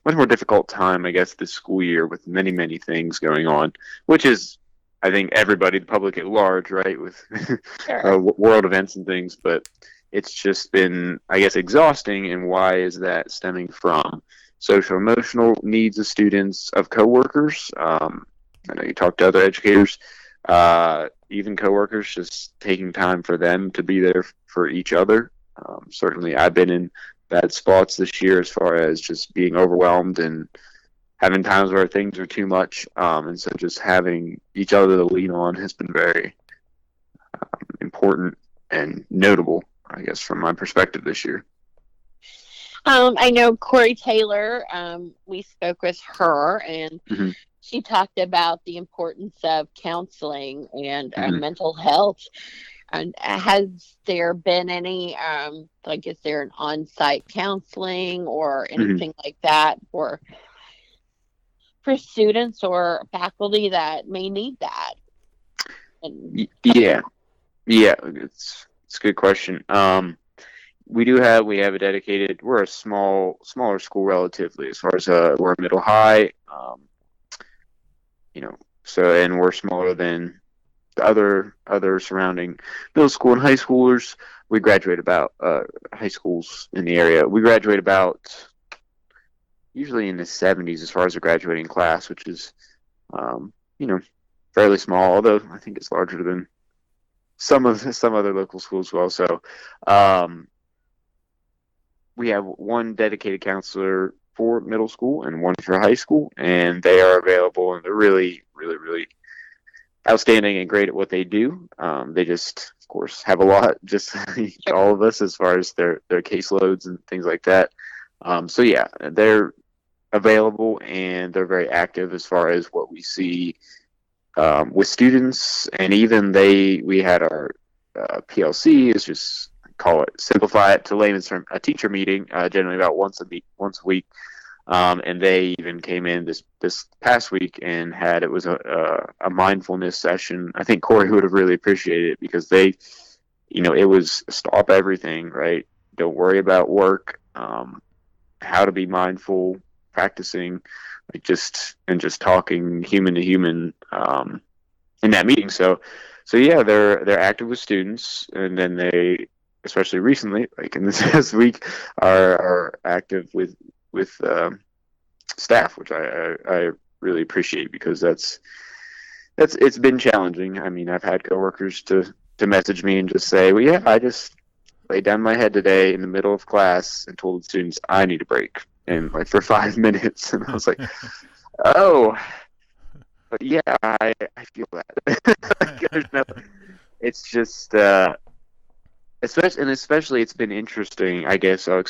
much more difficult time, I guess, this school year with many many things going on, which is I think everybody, the public at large, right, with sure. uh, world events and things, but it's just been, I guess, exhausting. And why is that stemming from? Social emotional needs of students, of coworkers. Um, I know you talk to other educators, uh, even coworkers, just taking time for them to be there for each other. Um, certainly, I've been in bad spots this year as far as just being overwhelmed and having times where things are too much. Um, and so just having each other to lean on has been very um, important and notable. I guess, from my perspective this year. Um, I know Corey Taylor. Um, we spoke with her, and mm-hmm. she talked about the importance of counseling and uh, mm-hmm. uh, mental health. And has there been any, um, like, is there an on-site counseling or mm-hmm. anything mm-hmm. like that for for students or faculty that may need that? And, yeah, yeah, it's it's a good question. Um, we do have we have a dedicated. We're a small smaller school relatively as far as uh, we're middle high. Um, you know, so and we're smaller than the other other surrounding middle school and high schoolers. We graduate about uh, high schools in the area. We graduate about usually in the 70s as far as a graduating class, which is um, you know fairly small. Although I think it's larger than some of some other local schools as well. So um, we have one dedicated counselor for middle school and one for high school, and they are available and they're really, really, really outstanding and great at what they do. Um, they just, of course, have a lot, just all of us, as far as their their caseloads and things like that. Um, so yeah, they're available and they're very active as far as what we see um, with students, and even they we had our uh, PLC is just call it simplify it to layman's term a teacher meeting uh, generally about once a week once a week Um, and they even came in this this past week and had it was a, a, a mindfulness session. I think Corey would have really appreciated it because they, you know, it was stop everything, right? Don't worry about work. Um, how to be mindful, practicing, like just and just talking human to human um, in that meeting. So, so yeah, they're they're active with students, and then they, especially recently, like in this past week, are are active with with um, staff, which I, I, I really appreciate because that's that's it's been challenging. I mean, I've had coworkers to to message me and just say, "Well, yeah, I just laid down my head today in the middle of class and told the students I need a break." And like for five minutes, and I was like, "Oh, but yeah, I I feel that." no, it's just, uh, especially and especially, it's been interesting. I guess I'll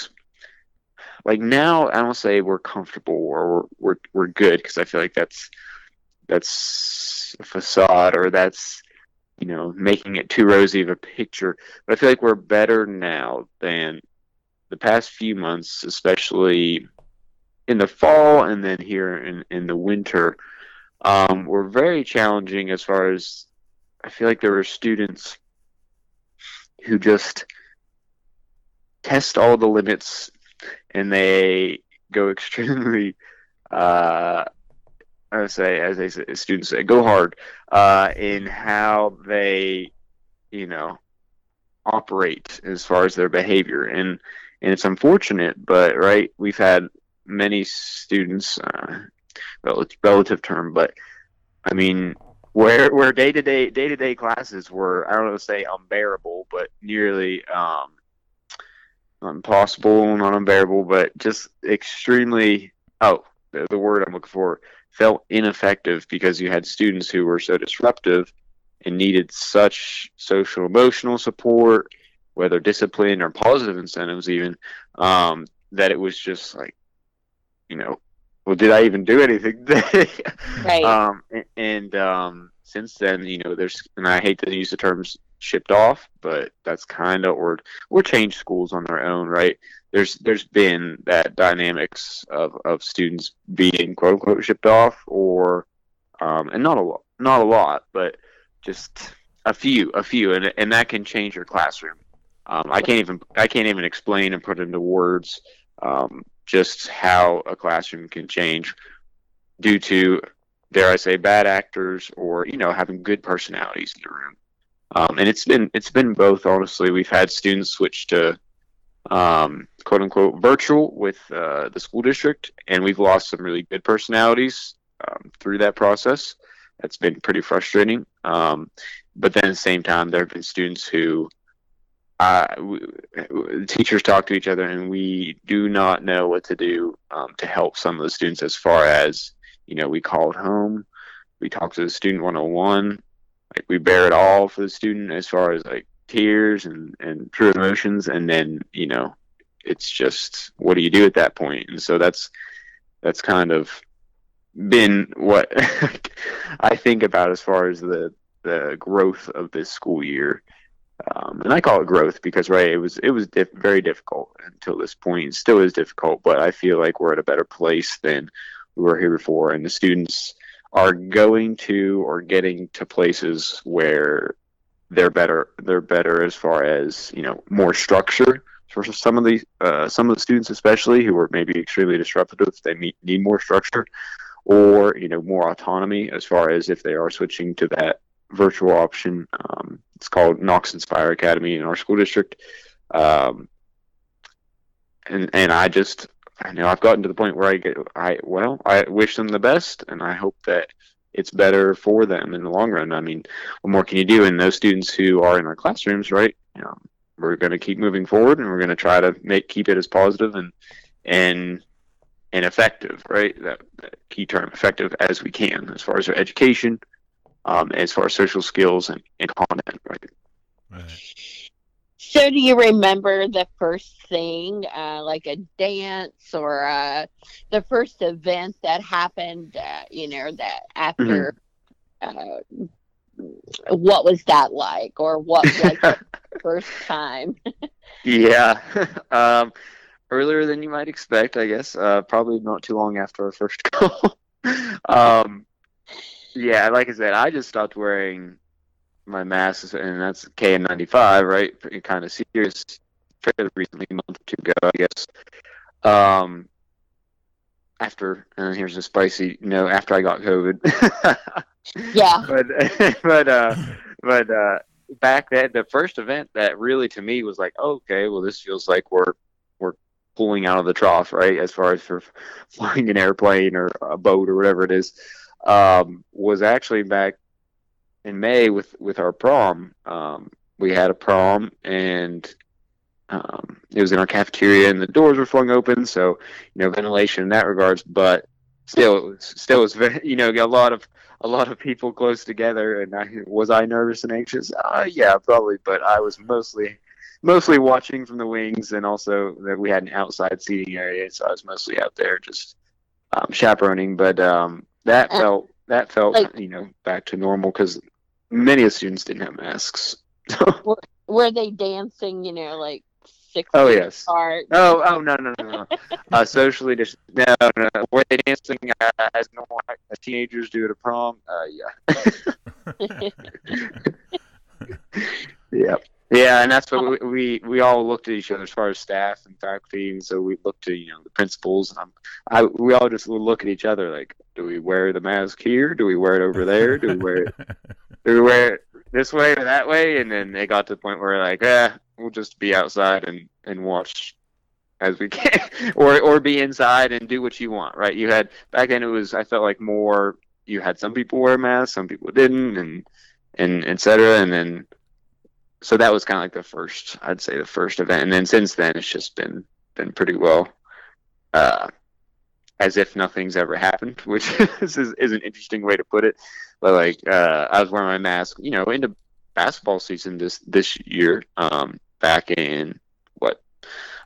like now I don't say we're comfortable or we're we're, we're good because I feel like that's that's a facade or that's you know making it too rosy of a picture. But I feel like we're better now than the past few months, especially in the fall and then here in in the winter. Um, were very challenging as far as I feel like there were students who just test all the limits and they go extremely, uh, I say, as they say, students say, go hard uh, in how they, you know, operate as far as their behavior, and and it's unfortunate, but right, we've had many students, uh, relative, relative term, but I mean, where where day to day day to day classes were I don't know say unbearable, but nearly um, impossible, not unbearable, but just extremely. Oh, the, the word I'm looking for felt ineffective because you had students who were so disruptive and needed such social emotional support, whether discipline or positive incentives, even um, that it was just like, you know, well, did I even do anything? right. Um, and, um, since then, you know, there's, and I hate to use the terms shipped off, but that's kind of or or change schools on their own, right? There's there's been that dynamics of, of students being quote unquote shipped off, or um, and not a lot, not a lot, but just a few, a few, and and that can change your classroom. Um, I can't even I can't even explain and put into words um, just how a classroom can change due to dare I say bad actors or you know having good personalities in the room. Um, and it's been it's been both. Honestly, we've had students switch to um, quote unquote virtual with uh, the school district, and we've lost some really good personalities um, through that process. That's been pretty frustrating. Um, but then at the same time, there have been students who teachers talk to each other, and we do not know what to do um, to help some of the students. As far as you know, we called home, we talked to the student 101 like we bear it all for the student as far as like tears and and true emotions. And then you know it's just what do you do at that point? And so that's that's kind of been what I think about as far as the the growth of this school year um, and I call it growth because right it was it was diff- very difficult until this point. Still is difficult but I feel like we're at a better place than we were here before. And the students are going to or getting to places where they're better they're better as far as you know more structure for some of the uh, some of the students especially who are maybe extremely disruptive they need, need more structure or you know more autonomy as far as if they are switching to that virtual option um, it's called knox inspire academy in our school district um, and and i just I know I've gotten to the point where I get, I well, I wish them the best, and I hope that it's better for them in the long run. I mean, what more can you do? And those students who are in our classrooms, right? You know, we're going to keep moving forward, and we're going to try to make keep it as positive and and and effective, right? That, that key term, effective as we can, as far as our education, um, as far as social skills and, and content, right? Right. So, do you remember the first thing, uh, like a dance or uh, the first event that happened? Uh, you know, that after. Mm-hmm. what was that like, or what was the first time? yeah. Um, earlier than you might expect, I guess. Uh, probably not too long after our first call um, yeah, like I said, I just stopped wearing my mask, and that's KN95, right? Kind of serious, fairly recently, a month or two ago, I guess. Um, after, and here's a spicy you know, after I got COVID. Yeah. but but uh, but uh, back then, the first event that really to me was like, okay, well, this feels like we're we're pulling out of the trough, right? As far as for flying an airplane or a boat or whatever it is, um, was actually back in May with with our prom. Um, we had a prom and. Um, it was in our cafeteria and the doors were flung open, so you know ventilation in that regards. But still, it was still was very you know a lot of a lot of people close together. And I was I nervous and anxious? Uh, yeah, probably. But I was mostly mostly watching from the wings, and also that we had an outside seating area, so I was mostly out there just um, chaperoning. But um, that Uh, felt that felt like- you know back to normal because many of the students didn't have masks. Were they dancing, you know, like six Oh, yes. apart? Oh, oh no, no, no, no. uh, socially, dis- no, no. Were they dancing uh, as normal as teenagers do at a prom? Uh, yeah. Yeah. Yeah, and that's what we, we we all looked at each other as far as staff and faculty, and so we looked to you know the principals, and I'm, I we all just would look at each other like, do we wear the mask here? Do we wear it over there? Do we wear it? Do we wear it this way or that way? And then it got to the point where like, eh, we'll just be outside and and watch as we can, or or be inside and do what you want, right? You had back then it was I felt like more you had some people wear masks, some people didn't, and and et cetera, and then so that was kind of like the first i'd say the first event. And then since then it's just been been pretty well uh as if nothing's ever happened which is, is an interesting way to put it. But like uh i was wearing my mask you know into basketball season this this year um back in what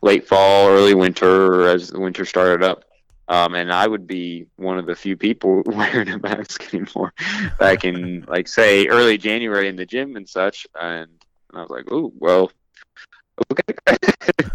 late fall early winter as the winter started up. Um, and I would be one of the few people wearing a mask anymore. Back in, like, say, early January in the gym and such. And and I was like, oh, well, okay.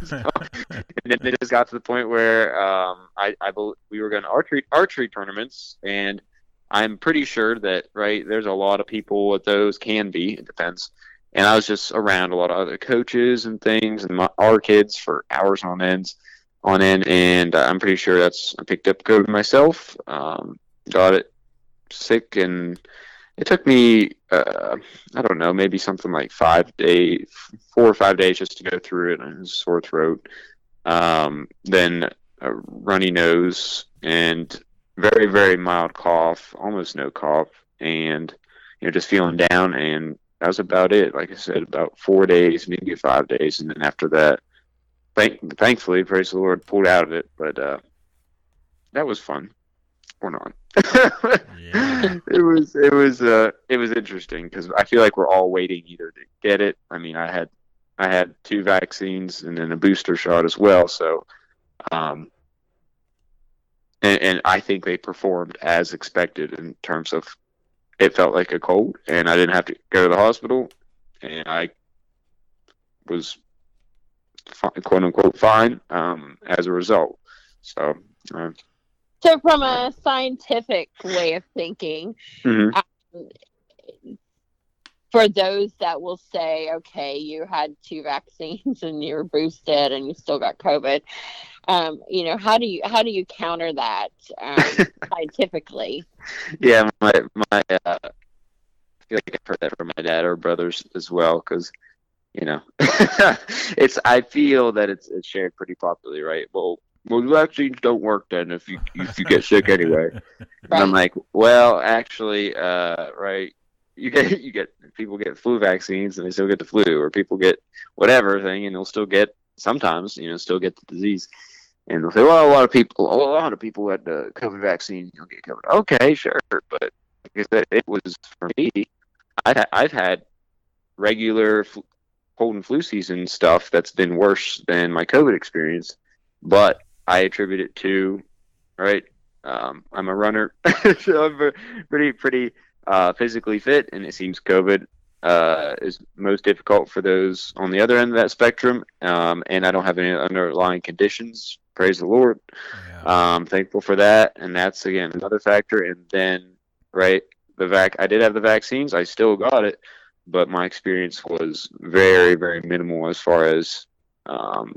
so, and then it just got to the point where um, I, I bel we were going to archery archery tournaments, and I'm pretty sure that right there's a lot of people at those can be. It depends. And I was just around a lot of other coaches and things, and my, our kids for hours on ends, on end, and I'm pretty sure that's I picked up COVID myself, um, got it sick, and it took me uh, I don't know maybe something like five days, four or five days just to go through it, and a sore throat, um, then a runny nose, and very very mild cough, almost no cough, and you know just feeling down, and that was about it. Like I said, about four days, maybe five days, and then after that, thank thankfully, praise the Lord, pulled out of it. But uh, that was fun, or not. Yeah. it was it was uh it was interesting because I feel like we're all waiting either to get it. I mean, I had I had two vaccines and then a booster shot as well, so um, and, and I think they performed as expected in terms of it felt like a cold, and I didn't have to go to the hospital, and I was quote unquote fine um, as a result. So. Uh, So, from a scientific way of thinking, mhm. for those that will say, okay, you had two vaccines and you were boosted and you still got COVID, um, you know, how do you how do you counter that um, scientifically? yeah, my my uh, I feel like I've heard that from my dad or brothers as well, because you know, it's I feel that it's it's shared pretty popularly, right? Well, well, vaccines don't work then if you if you get sick anyway. And I'm like, well, actually, uh, right? You get you get people get flu vaccines and they still get the flu, or people get whatever thing and they'll still get sometimes, you know, still get the disease. And they'll say, well, a lot of people, a lot of people had the COVID vaccine, you'll get COVID. Okay, sure, but like I said, it was for me. I've I've had regular cold and flu season stuff that's been worse than my COVID experience, but I attribute it to right. Um, I'm a runner, so I'm pretty pretty uh, physically fit, and it seems COVID uh, is most difficult for those on the other end of that spectrum. Um, and I don't have any underlying conditions. Praise the Lord. Yeah. Um, thankful for that. And that's again another factor. And then, right, the vac. I did have the vaccines. I still got it, but my experience was very, very minimal as far as um,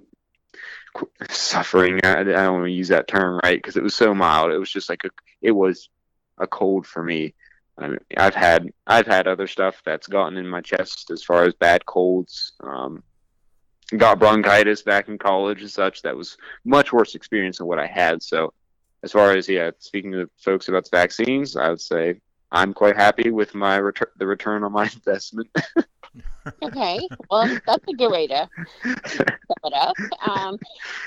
suffering. I, I don't want to use that term right because it was so mild. It was just like a. It was a cold for me. I mean, I've had I've had other stuff that's gotten in my chest as far as bad colds. Um, got bronchitis back in college and such. That was much worse experience than what I had. So, as far as yeah, speaking to folks about vaccines, I would say I'm quite happy with my return the return on my investment. Okay, well, that's a good way to sum it up. Um,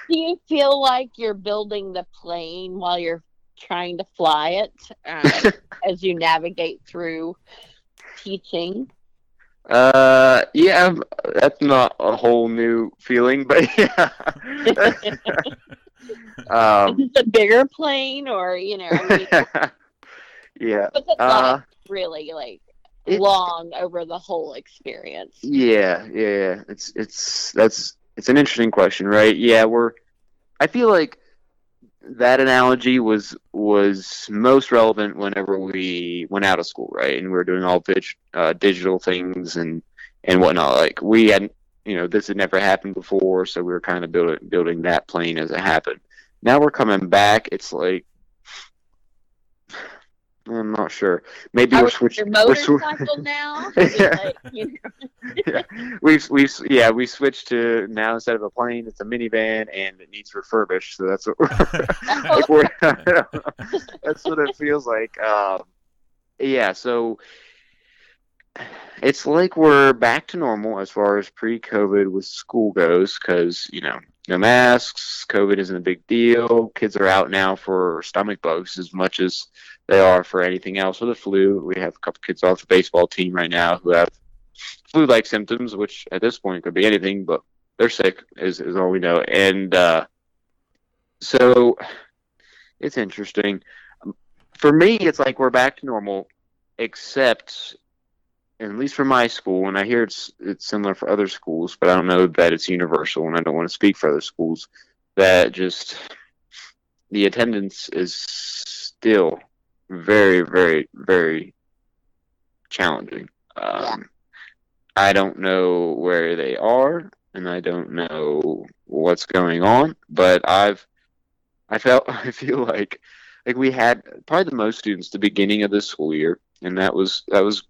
do you feel like you're building the plane while you're trying to fly it um, as you navigate through teaching? Uh, yeah, that's not a whole new feeling, but yeah. um, Is it a bigger plane, or you know, I mean, yeah. Uh, like really like long over the whole experience? Yeah, yeah, yeah. It's it's that's it's an interesting question, right? Yeah, we're. I feel like that analogy was was most relevant whenever we went out of school, right? And we were doing all dig, uh, digital things and and whatnot. Like we hadn't, you know, this had never happened before, so we were kind of building building that plane as it happened. Now we're coming back. It's like. I'm not sure. Maybe Are we're we switching. your we're swi- motorcycle now? Yeah. like, you know, yeah, we've we've yeah we switched to now instead of a plane it's a minivan and it needs refurbished so that's what we're, like we're that's what it feels like um yeah so it's like we're back to normal as far as pre-covid with school goes because you know no masks covid isn't a big deal kids are out now for stomach bugs as much as they are for anything else or the flu we have a couple kids off the baseball team right now who have flu-like symptoms, which at this point could be anything, but they're sick is, is all we know. And uh, so it's interesting. For me, it's like we're back to normal, except at least for my school, and I hear it's it's similar for other schools, but I don't know that it's universal, and I don't want to speak for other schools. That just the attendance is still very, very, very challenging. Um, I don't know where they are, and I don't know what's going on. But I've, I felt, I feel like, like we had probably the most students the beginning of the school year, and that was that was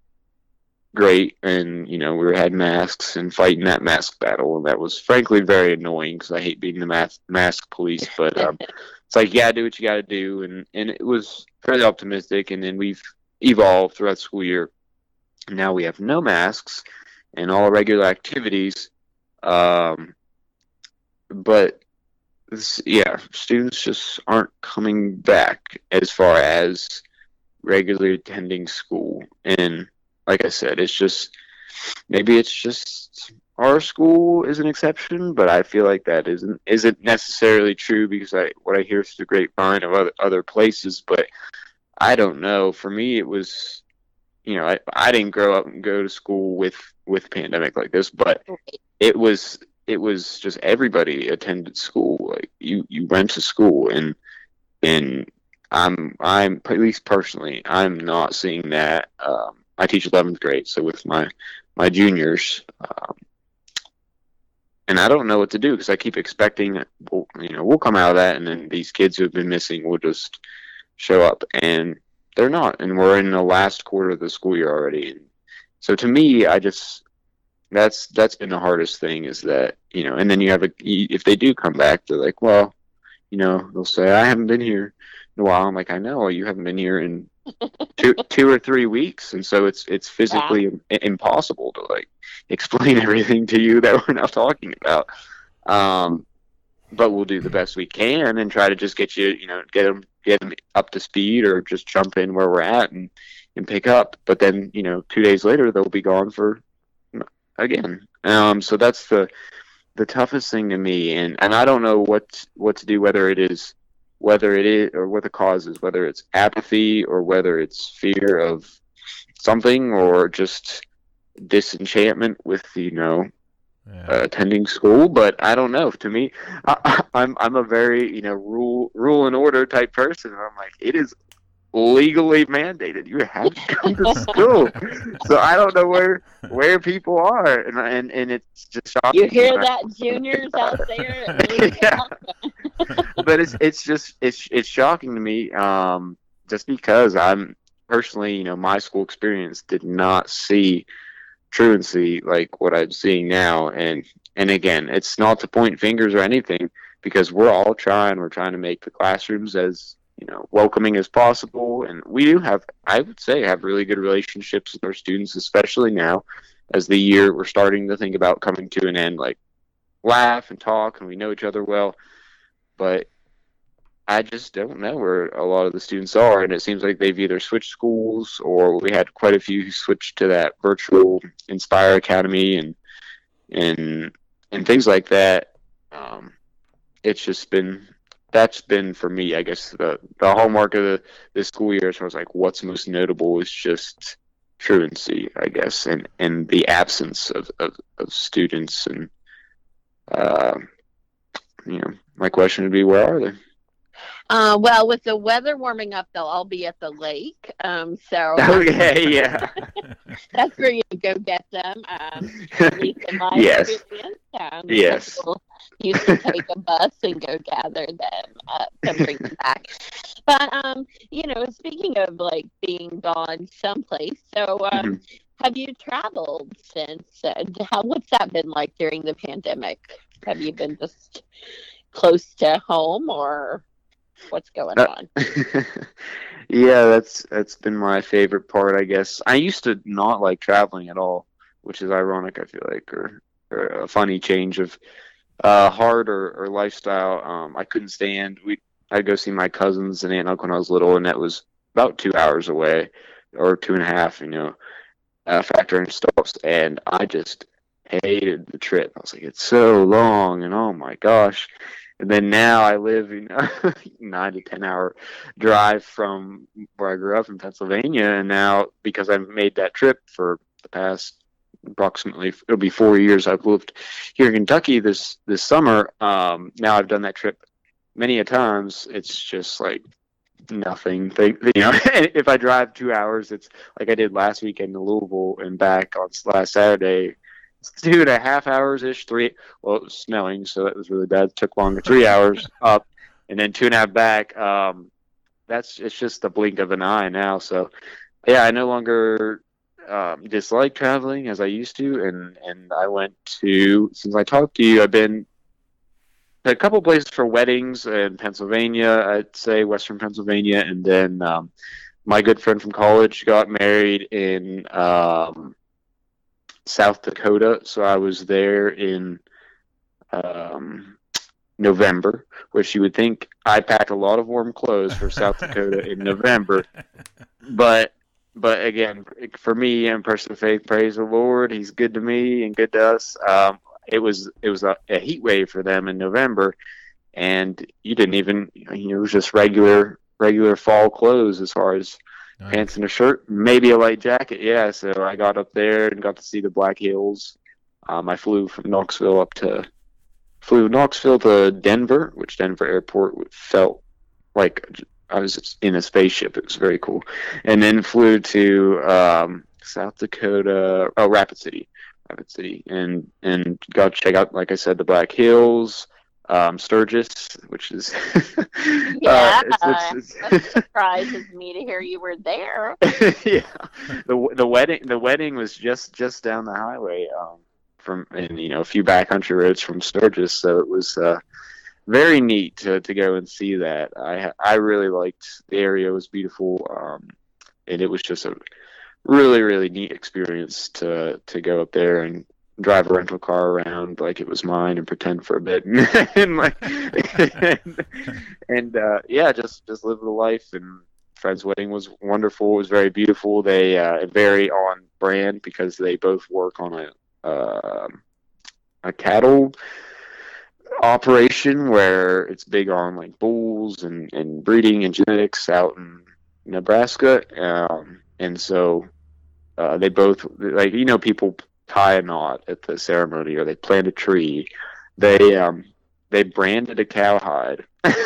great. And you know, we had masks and fighting that mask battle, and that was frankly very annoying because I hate being the mask mask police. But um, it's like you gotta do what you gotta do, and and it was fairly optimistic. And then we've evolved throughout the school year. Now we have no masks and all regular activities. Um, but this, yeah, students just aren't coming back as far as regularly attending school. And like I said, it's just maybe it's just our school is an exception, but I feel like that isn't isn't necessarily true because I what I hear through the grapevine of other other places, but I don't know. For me, it was you know, I, I didn't grow up and go to school with with pandemic like this, but it was it was just everybody attended school. Like you you went to school and and I'm I'm at least personally I'm not seeing that. Um, I teach 11th grade, so with my my juniors, um, and I don't know what to do because I keep expecting, well, you know, we'll come out of that, and then these kids who have been missing will just show up, and they're not, and we're in the last quarter of the school year already. And so to me, I just that's that's been the hardest thing is that you know, and then you have a if they do come back, they're like, well, you know, they'll say I haven't been here in a while. I'm like, I know you haven't been here in two two or three weeks, and so it's it's physically i- impossible to like explain everything to you that we're not talking about. Um, but we'll do the best we can and try to just get you, you know, get them get them up to speed or just jump in where we're at and and pick up. But then you know, two days later they'll be gone for again. Um, so that's the the toughest thing to me, and and I don't know what what to do. Whether it is whether it is or what the cause is, whether it's apathy or whether it's fear of something or just disenchantment with you know Yeah. uh, attending school, but I don't know. To me, I, I'm I'm a very you know rule rule and order type person. And I'm like, it is legally mandated. You have to come to school. so I don't know where where people are, and and, and it's just shocking. You hear that, juniors out there? at least? Yeah. but it's it's just it's it's shocking to me um just because i'm personally you know my school experience did not see truancy like what i'm seeing now and and again it's not to point fingers or anything because we're all trying we're trying to make the classrooms as you know welcoming as possible and we do have i would say have really good relationships with our students especially now as the year we're starting to think about coming to an end like laugh and talk and we know each other well but I just don't know where a lot of the students are, and it seems like they've either switched schools or we had quite a few who switched to that virtual Inspire Academy and and and things like that. Um, it's just been that's been for me, I guess the the hallmark of the this school year. So I was like, what's most notable is just truancy, I guess, and and the absence of of, of students and. Uh, you know, my question would be, where are they? Uh, well, with the weather warming up, they'll all be at the lake. Um, so Okay, yeah. that's where you go get them. Um, at least in my Yes. um, Yes. people used to take a bus and go gather them up and bring them back. But um, you know, speaking of like being gone someplace, so um, Mm-hmm. have you traveled since? Uh, how what's that been like during the pandemic? Have you been just close to home, or what's going Uh, on? yeah, that's that's been my favorite part, I guess. I used to not like traveling at all, which is ironic, I feel like, or, or a funny change of uh, heart or, or lifestyle. Um, I couldn't stand. We I'd go see my cousins and aunt and uncle when I was little, and that was about two hours away, or two and a half, you know, uh, factoring stops, and I just hated the trip. I was like, it's so long, and oh my gosh. And then now I live, you know, nine to ten hour drive from where I grew up in Pennsylvania, and now because I've made that trip for the past approximately it'll be four years I've lived here in Kentucky this this summer. Um, now I've done that trip many a times. It's just like nothing. You know, if I drive two hours, it's like I did last weekend to Louisville and back on last Saturday. Two and a half hours ish, three. Well, it was snowing, so that was really bad. It took longer, three hours up, and then two and a half back. Um, that's it's just the blink of an eye now. So, yeah, I no longer um, dislike traveling as I used to, and and I went to since I talked to you, I've been to a couple places for weddings in Pennsylvania. I'd say Western Pennsylvania, and then um, my good friend from college got married in um, South Dakota, so I was there in um, November, which you would think I packed a lot of warm clothes for South Dakota in November, but but again, for me and person of faith, praise the Lord, He's good to me and good to us. Um, it was it was a, a heat wave for them in November, and you didn't even you know, it was just regular regular fall clothes as far as Nice. pants and a shirt, maybe a light jacket. Yeah, so I got up there and got to see the Black Hills. Um, I flew from Knoxville up to flew Knoxville to Denver, which Denver Airport felt like I was in a spaceship. It was very cool, and then flew to um, South Dakota, oh Rapid City, Rapid City, and and got to check out, like I said, the Black Hills. Um, Sturgis, which is Yeah, uh, it's- it's- that surprises me to hear you were there. yeah, the the wedding the wedding was just just down the highway um, from and you know a few backcountry roads from Sturgis, so it was uh, very neat to, to go and see that. I I really liked the area; it was beautiful, um, and it was just a really really neat experience to to go up there and drive a rental car around like it was mine and pretend for a bit and like and, and uh, yeah, just just live the life. And friend's wedding was wonderful. It was very beautiful. They uh, very on brand because they both work on a uh, a cattle operation where it's big on like bulls and, and breeding and genetics out in Nebraska. Um, and so uh, they both like you know people tie a knot at the ceremony or they plant a tree. They um they branded a cowhide, and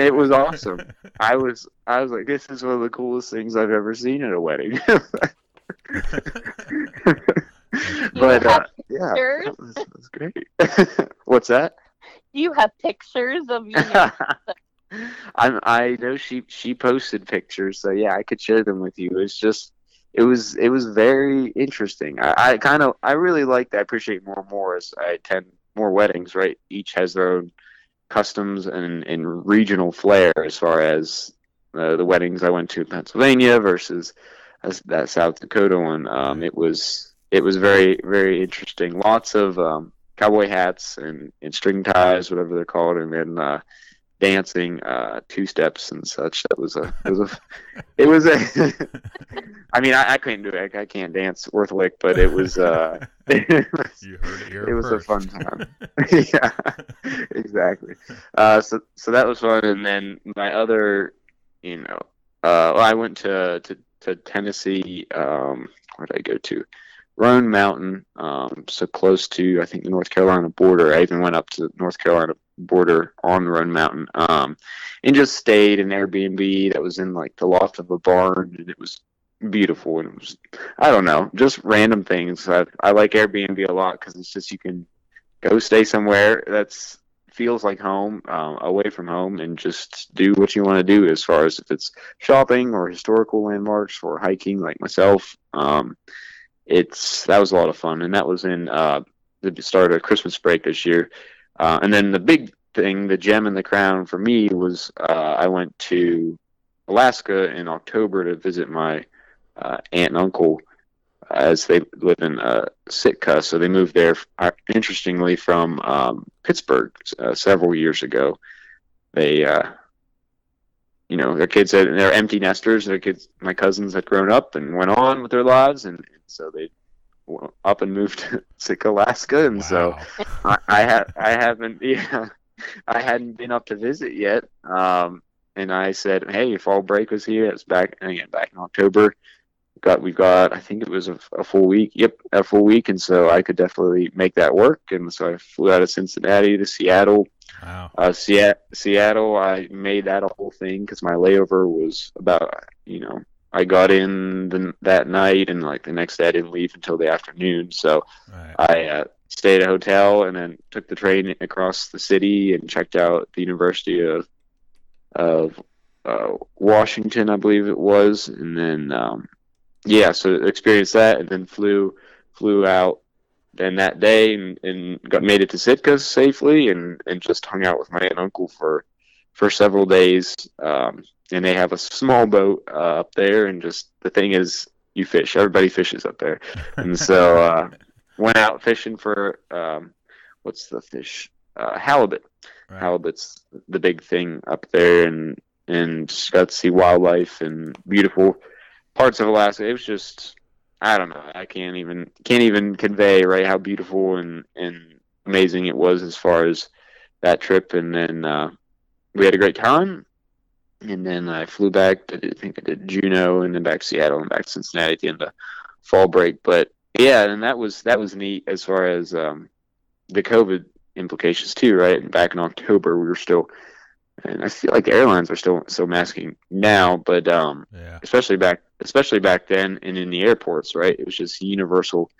it was awesome. I was I was like, this is one of the coolest things I've ever seen at a wedding. but uh, yeah, that was, that was great. What's that? Do you have pictures of you? I'm, I know she she posted pictures, so yeah, I could share them with you. It's just it was it was very interesting. I, I kind of I really liked. That I appreciate more and more as I attend more weddings. Right, each has their own customs and, and regional flair as far as uh, the weddings I went to in Pennsylvania versus that South Dakota one. Um, it was it was very very interesting. Lots of um, cowboy hats and, and string ties, whatever they're called, and then uh, dancing, uh, two steps and such. That was a it was a it was a. I mean, I, I couldn't do it. I can't dance worth a lick, but it was uh, it was, you heard it here it was a fun time. yeah, exactly. Uh, so so that was fun, and then my other, you know, uh, well, I went to to to Tennessee. Um, where did I go to? Roan Mountain, um, so close to I think the North Carolina border. I even went up to the North Carolina border on Roan Mountain, um, and just stayed in Airbnb that was in like the loft of a barn, and it was beautiful. And it was, I don't know, just random things. I, I like Airbnb a lot because it's just you can go stay somewhere that's feels like home, um, away from home, and just do what you want to do as far as if it's shopping or historical landmarks or hiking, like myself. Um, it's that was a lot of fun, and that was in uh, the start of Christmas break this year. Uh, and then the big thing, the gem in the crown for me was uh, I went to Alaska in October to visit my uh, aunt and uncle as they live in uh, Sitka. So they moved there, uh, interestingly, from um, Pittsburgh uh, several years ago. They, uh, you know, their kids had, they're empty nesters. Their kids, my cousins had grown up and went on with their lives, and, so they up and moved to Sitka, Alaska, and so I, I ha- I haven't yeah I hadn't been up to visit yet. Um, and I said, hey, fall break was here. It's back again back in October. Got we've got I think it was a, a full week. Yep, a full week, and so I could definitely make that work. And so I flew out of Cincinnati to Seattle. Wow. Uh, Seattle, Seattle, I made that a whole thing because my layover was about, you know, I got in the, that night and like the next day I didn't leave until the afternoon. So Right. I uh, stayed at a hotel and then took the train across the city and checked out the University of of uh, Washington, I believe it was, and then um, yeah, so experienced that and then flew flew out then that day and, and got made it to Sitka safely and, and just hung out with my aunt and uncle for for several days. Um, and they have a small boat uh, up there, and just the thing is, you fish. Everybody fishes up there, and so uh, went out fishing for um, what's the fish? Uh, halibut. Right. Halibut's the big thing up there, and and just got to see wildlife and beautiful parts of Alaska. It was just I don't know. I can't even can't even convey right how beautiful and and amazing it was as far as that trip. And then uh, we had a great time. And then I flew back. To, I think I did Juneau and then back to Seattle and back to Cincinnati at the end of fall break. But yeah, and that was that was neat as far as um, the COVID implications too, right? And back in October, we were still, and I feel like the airlines are still still masking now, but um, Yeah. especially back especially back then and in the airports, right? It was just universal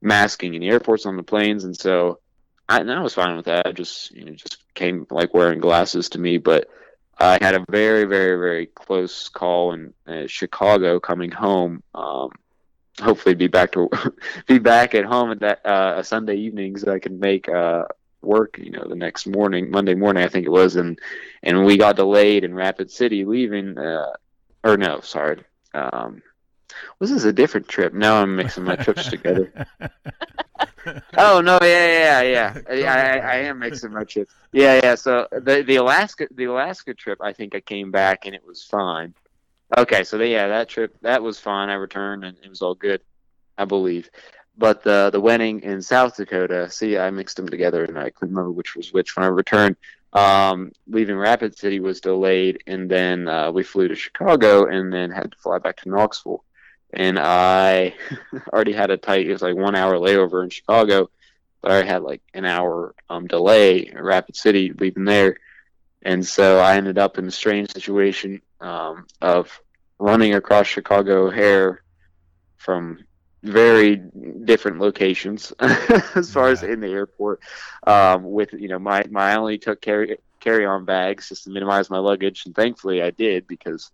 masking in the airports on the planes, and so I, and I was fine with that. I just you know just came like wearing glasses to me, but I had a very very very close call in uh, Chicago coming home. Um, hopefully, be back to be back at home at that uh, a Sunday evening so I can make uh, work. You know, the next morning, Monday morning, I think it was, and and we got delayed in Rapid City leaving. Uh, or no, sorry. Um, was this a different trip? Now I'm mixing my trips together. Oh no, yeah, yeah, yeah, yeah. I, I, I am mixing my trips. Yeah, yeah. So the the Alaska the Alaska trip, I think I came back and it was fine. Okay, so the, yeah, that trip that was fine. I returned and it was all good, I believe. But the the wedding in South Dakota, see, I mixed them together and I couldn't remember which was which when I returned. um, leaving Rapid City was delayed, and then uh, we flew to Chicago, and then had to fly back to Knoxville. And I already had a tight. It was like one hour layover in Chicago, but I had like an hour um, delay in Rapid City leaving there, and so I ended up in a strange situation um, of running across Chicago O'Hare from very different locations as far as in the airport. Um, with you know, my my I only took carry carry on bags just to minimize my luggage, and thankfully I did because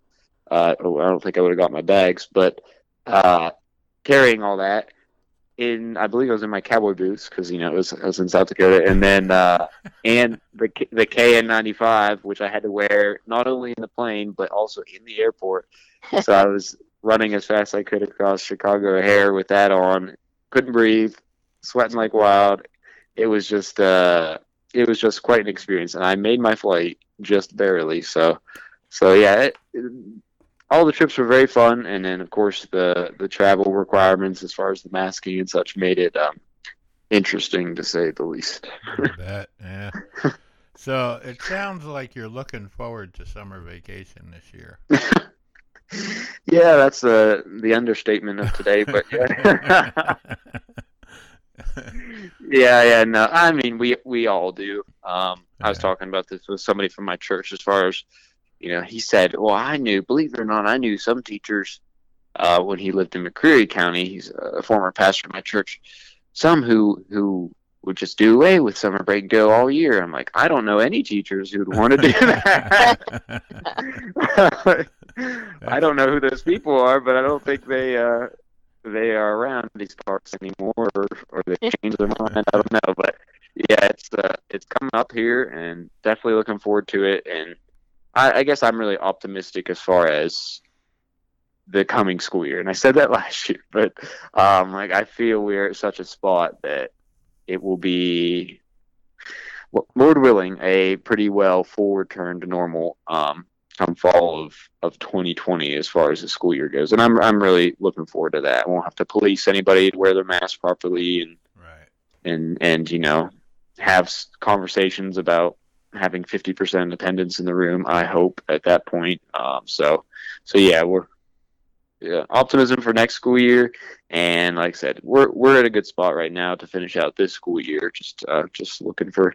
uh, oh, I don't think I would have got my bags, but uh, carrying all that in I believe I was in my cowboy boots because you know it was I was in South Dakota, and then uh, and the the KN95 which I had to wear not only in the plane but also in the airport. so I was running as fast as I could across Chicago O'Hare with that on. Couldn't breathe, sweating like wild. It was just uh, it was just quite an experience, and I made my flight just barely. So so yeah, it- all the trips were very fun, and then of course the the travel requirements as far as the masking and such made it um, interesting to say the least. Bet. Yeah. So it sounds like you're looking forward to summer vacation this year. yeah, that's uh, the understatement of today, but yeah. yeah, yeah, no. I mean, we we all do. Um, I was talking about this with somebody from my church. As far as you know, he said, "Well, I knew. Believe it or not, I knew some teachers uh, when he lived in McCreary County. He's a former pastor of my church. Some who who would just do away with summer break, and go all year. I'm like, I don't know any teachers who'd want to do that. I don't know who those people are, but I don't think they uh, they are around these parts anymore, or, or they changed their mind. I don't know, but yeah, it's uh, it's coming up here, and definitely looking forward to it. And I, I guess I'm really optimistic as far as the coming school year. And I said that last year, but um, like I feel we're at such a spot that it will be, Lord willing, a pretty well full return to normal. Um, come fall of, of 2020 as far as the school year goes. And I'm, I'm really looking forward to that. I won't have to police anybody to wear their mask properly and, right. and, and, you know, have conversations about having 50% attendance in the room, I hope at that point. Um, so, so yeah, we're, yeah, optimism for next school year, and like I said, we're we're at a good spot right now to finish out this school year. Just uh, just looking for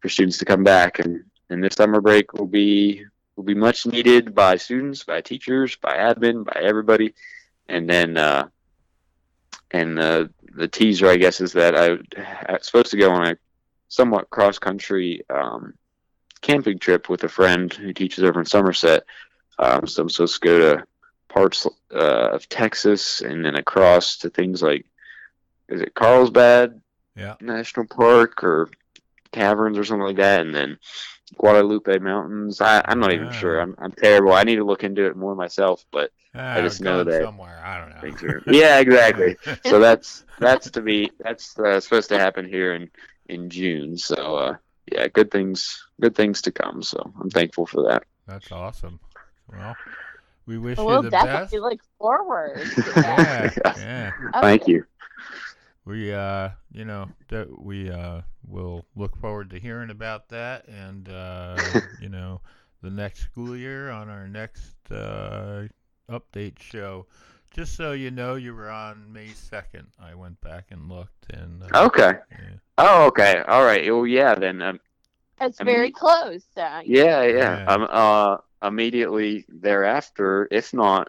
for students to come back, and and this summer break will be will be much needed by students, by teachers, by admin, by everybody, and then uh, and uh, the teaser, I guess, is that I, I was supposed to go on a somewhat cross country um, camping trip with a friend who teaches over in Somerset. Um, so I'm supposed to go to parts uh, of Texas and then across to things like is it Carlsbad Yeah. National Park or caverns or something like that, and then Guadalupe Mountains. I, I'm not even sure. I'm, I'm terrible. I need to look into it more myself, but Ah, just know that somewhere. I don't know. are yeah, exactly. so that's that's to be that's uh, supposed to happen here in in June. So uh, yeah, good things good things to come. So I'm thankful for that. That's awesome. Well, we wish we'll you the best. definitely look forward to that. Yeah, yeah. Thank you. We uh, you know, that we uh will look forward to hearing about that and uh, you know, the next school year on our next uh update show. Just so you know, you were on May 2nd. I went back and looked and uh, Okay. yeah. Oh, okay. All right. Well, yeah. Then um, It's I very mean- close. Uh, Yeah, yeah. Yeah. Um, uh, immediately thereafter, if not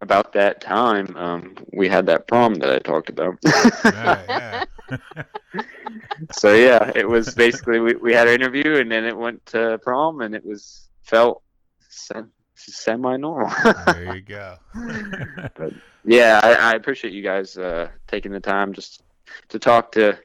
about that time, um, we had that prom that I talked about. Yeah, yeah. so yeah, it was basically we, we had our interview and then it went to prom and it was felt sem- semi-normal. there you go. but yeah, I, I appreciate you guys uh, taking the time just to talk to.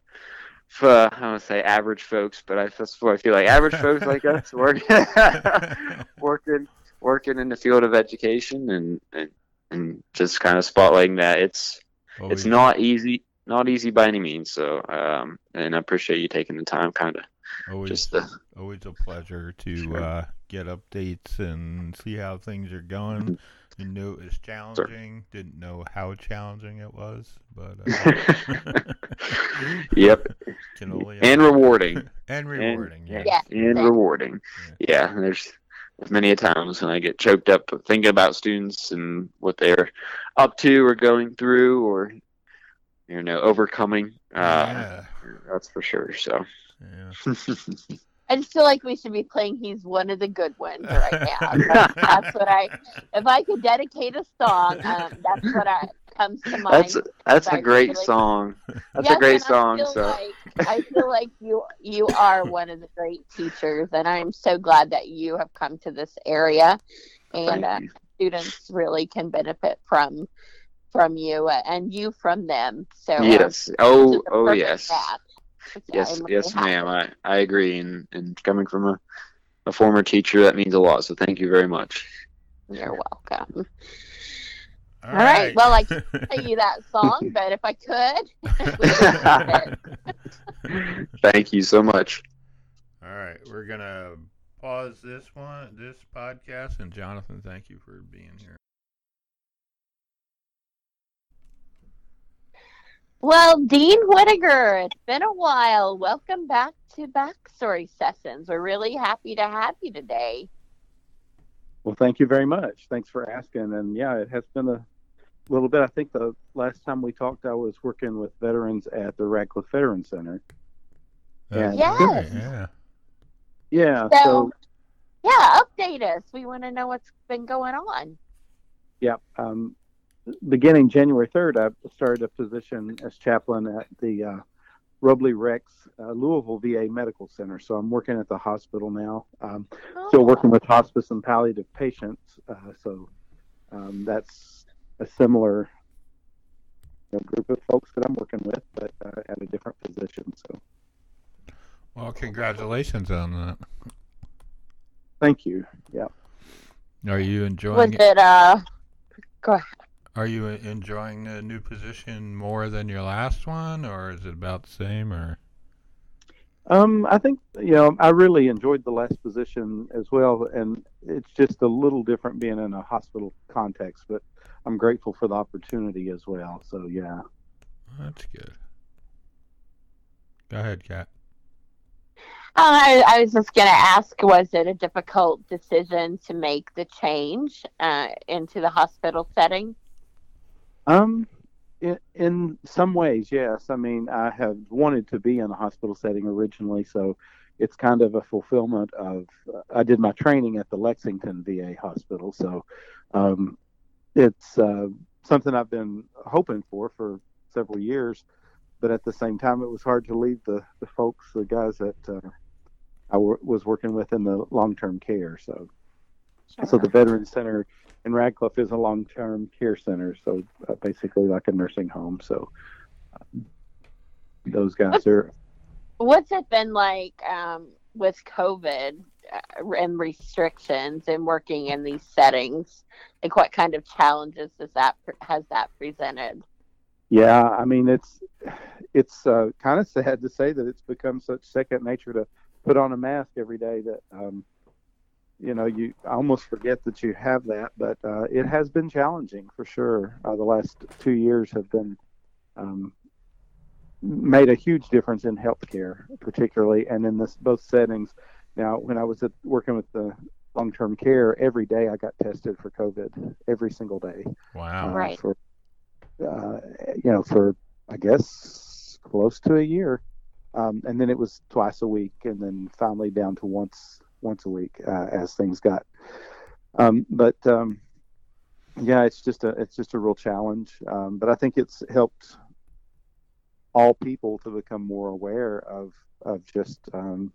f- Uh, I don't want to say average folks, but I, that's what I feel like average folks like us working, working, working in the field of education, and and, and just kind of spotlighting that it's Always- it's not easy, not easy by any means. So, um, and I appreciate you taking the time, kind of always just to, always a pleasure to Sure. uh, get updates and see how things are going. You knew it was challenging. Didn't know how challenging it was, but uh, yep, can only and rewarding. and rewarding. And, yes. Yeah. and rewarding. Yeah, there's there's many a times when I get choked up thinking about students and what they're up to or going through or you know overcoming. Uh, yeah. That's for sure. So. Yeah. I just feel like we should be playing "He's One of the Good Ones" right now. That's, that's what I. If I could dedicate a song, um, that's what I comes to mind. That's that's a great really. song. That's Yes, a great and I song. So like, I feel like you you are one of the great teachers, and I'm so glad that you have come to this area, and uh, students really can benefit from from you uh, and you from them. So uh, Yes. this Oh oh yes. match. So Yes yes ma'am. I I agree. And and coming from a a former teacher, that means a lot. So thank you very much. You're welcome. All All right. Well, I can't play you that song, but if I could, we could do it. Thank you so much. All right, we're gonna pause this one, this podcast, and Jonathan, thank you for being here. Well, Dean Whittaker, it's been a while. Welcome back to Backstory Sessions. We're really happy to have you today. Well, thank you very much. Thanks for asking. And yeah, it has been a little bit. I think the last time we talked, I was working with veterans at the Radcliff Veteran Center. That's Yes. Yeah. Yeah. So- So, Yeah, update us. We want to know what's been going on. yeah, um, beginning January 3rd, I started a position as chaplain at the uh, Robley Rex uh, Louisville VA Medical Center. So I'm working at the hospital now. Um, still Oh, working with hospice and palliative patients. Uh, so um, that's a similar you know, group of folks that I'm working with, but uh, at a different position. So Well, congratulations on that. thank you. Yeah. Are you enjoying? Was enjoying? it, uh, go ahead. Are you enjoying the new position more than your last one, or is it about the same? Or Um, I think you know I really enjoyed the last position as well, and it's just a little different being in a hospital context. But I'm grateful for the opportunity as well. So yeah. that's good. Go ahead, Kat. I, I was just going to ask was it a difficult decision to make the change uh, into the hospital setting? Um, in, in some ways, yes. I mean, I have wanted to be in a hospital setting originally, so it's kind of a fulfillment of. Uh, I did my training at the Lexington VA hospital, so um, it's uh, something I've been hoping for for several years. But at the same time, it was hard to leave the, the folks, the guys that uh, I w- was working with in the long term care. So, so the Veterans Center in Radcliff is a long-term care center, so uh, basically like a nursing home. So um, those guys are. What's it been like um, with COVID uh, and restrictions and working in these settings? Like, what kind of challenges does that has that presented? Yeah, I mean it's it's uh, kind of sad to say that it's become such second nature to put on a mask every day that um, you know you almost forget that you have that. But uh, it has been challenging for sure. Uh, the last two years have been um, made a huge difference in healthcare, particularly, and in this both settings. Now, when I was at, working with the long-term care, every day I got tested for COVID, every single day. Wow. uh, Right. For uh, you know, for I guess close to a year, um, and then it was twice a week, and then finally down to once once a week uh, as things got. Um, but um, yeah, it's just a it's just a real challenge. Um, but I think it's helped all people to become more aware of of just um,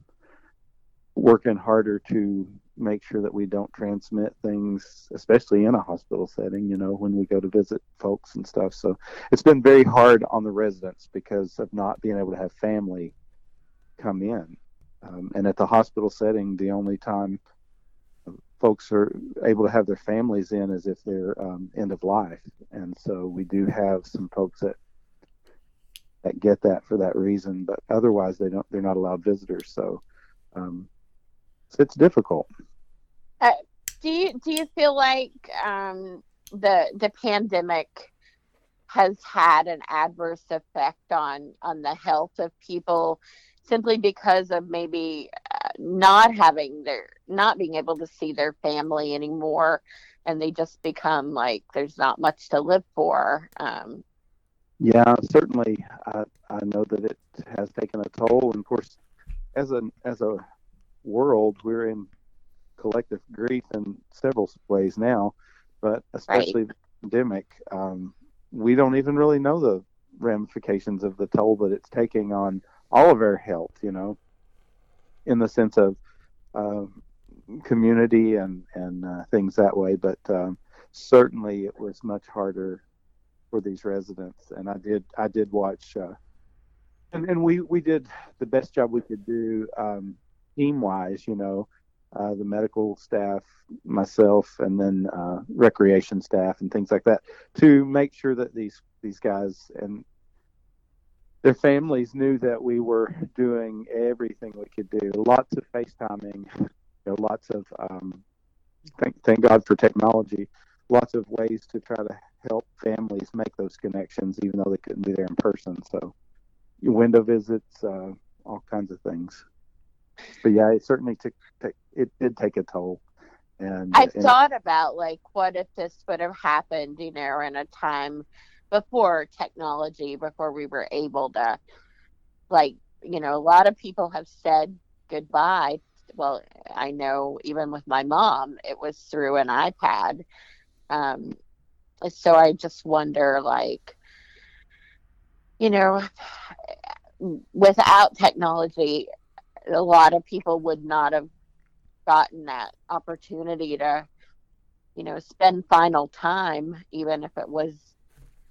working harder to make sure that we don't transmit things, especially in a hospital setting, you know, when we go to visit folks and stuff. So it's been very hard on the residents because of not being able to have family come in. Um, and at the hospital setting, the only time folks are able to have their families in is if they're um, end of life. And so we do have some folks that that get that for that reason, but otherwise they don't. They're not allowed visitors. So um, so it's difficult. do you do you feel like um, the the pandemic has had an adverse effect on on the health of people simply because of maybe uh, not having their not being able to see their family anymore and they just become like there's not much to live for um, Yeah, certainly. I, I know that it has taken a toll, and of course, as a as a world, we're in collective grief in several ways now, but especially the pandemic. Um, we don't even really know the ramifications of the toll that it's taking on all of our health. You know, in the sense of uh, community and and uh, things that way. But um, certainly, it was much harder for these residents. And I did I did watch, uh, and and we we did the best job we could do um, team wise. You know, uh, the medical staff, myself, and then uh, recreation staff and things like that to make sure that these these guys and their families knew that we were doing everything we could do. Lots of FaceTiming, you know, lots of um, thank thank God for technology. Lots of ways to try to help families make those connections, even though they couldn't be there in person. So, window visits, uh, all kinds of things. But yeah, it certainly took, took it did take a toll. And and- thought about like what if this would have happened, you know, in a time before technology, before we were able to like, you know, a lot of people have said goodbye. Well, I know even with my mom, it was through an iPad. Um, so I just wonder like, you know, without technology, a lot of people would not have gotten that opportunity to you know spend final time even if it was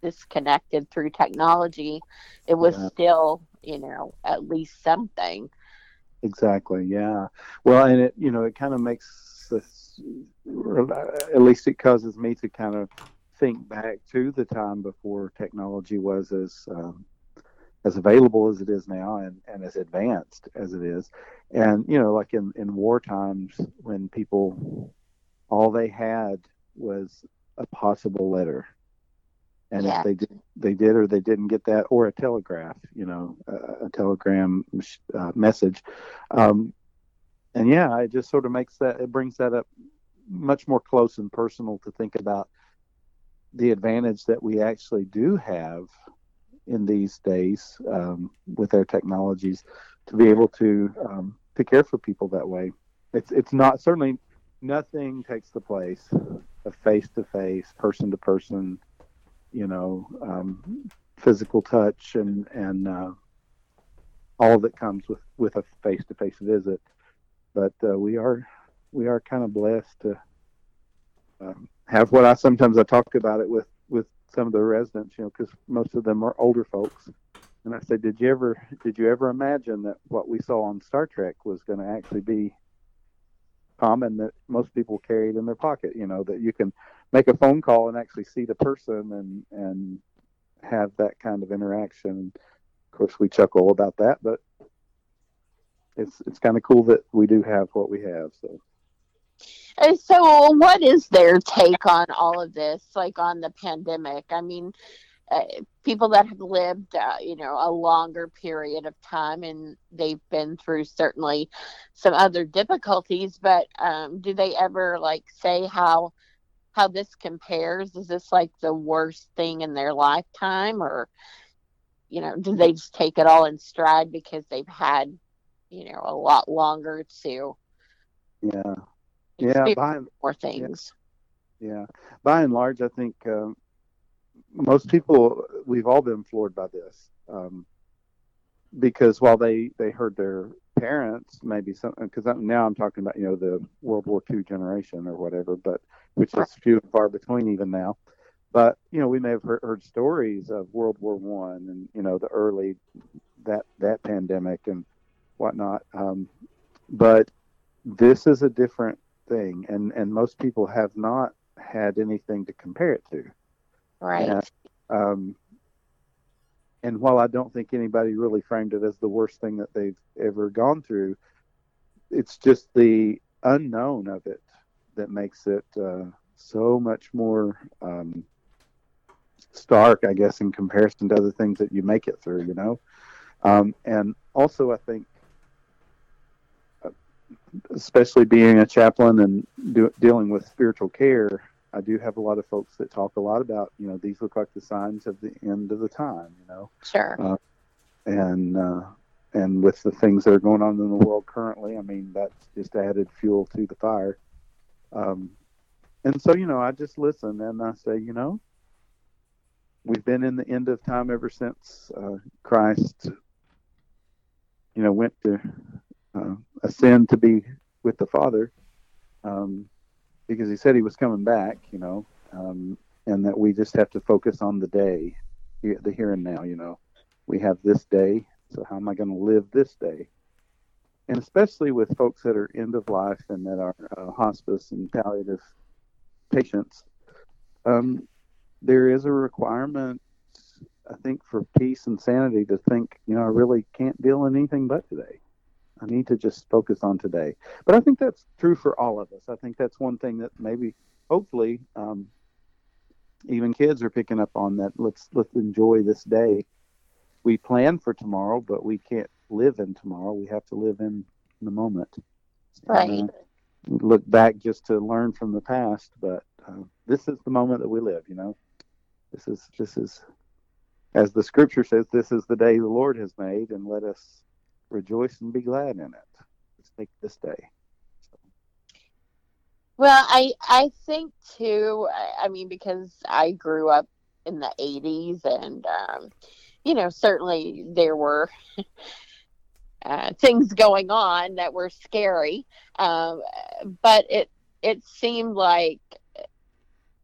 disconnected through technology it was Yeah. still you know at least something Exactly. Yeah. Well, and it you know it kind of makes this, at least it causes me to kind of think back to the time before technology was as um, as available as it is now and, and as advanced as it is. And you know, like in in war times when people all they had was a possible letter. And Yeah. if they did, they did or they didn't get that, or a telegraph, you know, a, a telegram uh, message, um, and yeah, it just sort of makes that it brings that up much more close and personal to think about the advantage that we actually do have in these days um, with our technologies to be able to um, to care for people that way. It's it's not certainly nothing takes the place of face to face, person to person, you know, um, physical touch and and uh, all that comes with with a face to face visit. But uh, we are we are kind of blessed to um, have what I sometimes I talk about it with with some of the residents, you know, because most of them are older folks. And I said, did you ever did you ever imagine that what we saw on Star Trek was going to actually be common that most people carried in their pocket? You know, that you can make a phone call and actually see the person and and have that kind of interaction. Of course, we chuckle about that, but it's it's kind of cool that we do have what we have. So. So what is their take on all of this like on the pandemic i mean uh, people that have lived uh, you know a longer period of time and they've been through certainly some other difficulties but um, do they ever like say how how this compares. Is this like the worst thing in their lifetime or you know do they just take it all in stride because they've had you know a lot longer to Yeah, yeah. By more things? Yeah, by and large, I think um, most people we've all been floored by this um, because while they they heard their parents maybe some because now I'm talking about you know the World War II generation or whatever, but which is few and far between even now. But you know we may have heard, heard stories of World War One and you know the early that that pandemic and whatnot. Um, but this is a different thing, and and most people have not had anything to compare it to. right Yeah. Um, and while I don't think anybody really framed it as the worst thing that they've ever gone through, it's just the unknown of it that makes it uh, so much more um, stark, I guess, in comparison to other things that you make it through, you know. Um, and also, I think, uh, especially being a chaplain and do, dealing with spiritual care, I do have a lot of folks that talk a lot about, you know, these look like the signs of the end of the time, you know. Sure. Uh, and uh, and with the things that are going on in the world currently, I mean, that's just added fuel to the fire. Um, and so, you know, I just listen and I say, you know, we've been in the end of time ever since uh, Christ, you know, went to uh, ascend to be with the Father, um, because he said he was coming back, you know, um, and that we just have to focus on the day, the here and now, you know. We have this day, so how am I going to live this day? And especially with folks that are end of life and that are uh, hospice and palliative patients, um, there is a requirement, I think, for peace and sanity to think, you know, I really can't deal in anything but today. I need to just focus on today. But I think that's true for all of us. I think that's one thing that maybe, hopefully, um, even kids are picking up on that. Let's let's enjoy this day. We plan for tomorrow, but we can't live in tomorrow. We have to live in the moment. Right. And, uh, look back just to learn from the past, but uh, this is the moment that we live. You know, this is this is, as the scripture says, this is the day the Lord has made, and let us rejoice and be glad in it. Let's take this day. Well, I I think too. I, I mean, because I grew up in the '80s, and um, you know, certainly there were uh, things going on that were scary. Um, but it it seemed like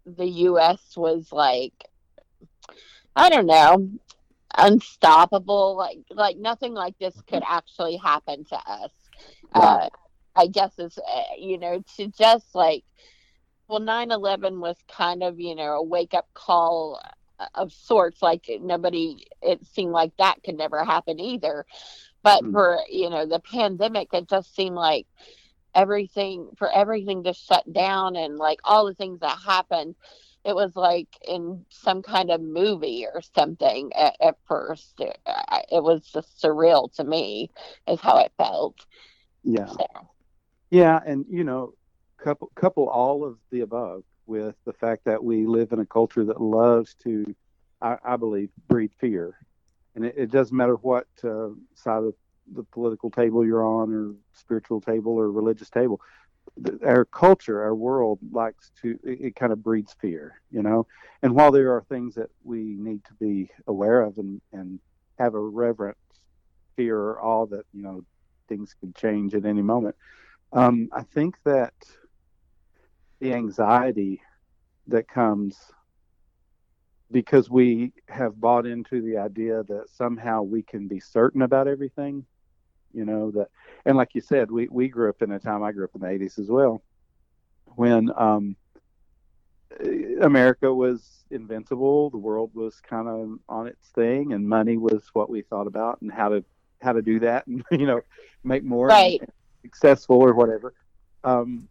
the U.S. was like I don't know unstoppable like like nothing like this could actually happen to us uh i guess is uh, you know to just like well 9-11 was kind of you know a wake up call of sorts like nobody it seemed like that could never happen either but Mm. for you know the pandemic it just seemed like everything for everything to shut down and like all the things that happened it was like in some kind of movie or something at, at first it, it was just surreal to me is how it felt Yeah. so Yeah, and you know, couple couple all of the above with the fact that we live in a culture that loves to, I, I believe, breed fear, and it, it doesn't matter what uh, side of the political table you're on, or spiritual table, or religious table. Our culture, our world likes to, it, it kind of breeds fear, you know. And while there are things that we need to be aware of and, and have a reverent fear or awe that, you know, things could change at any moment. Um, I think that the anxiety that comes because we have bought into the idea that somehow we can be certain about everything, you know, that, and like you said, we, we grew up in a time, I grew up in the 80s as well, when um, America was invincible, the world was kind of on its thing, and money was what we thought about and how to how to do that and you know make more Right. successful or whatever. Um,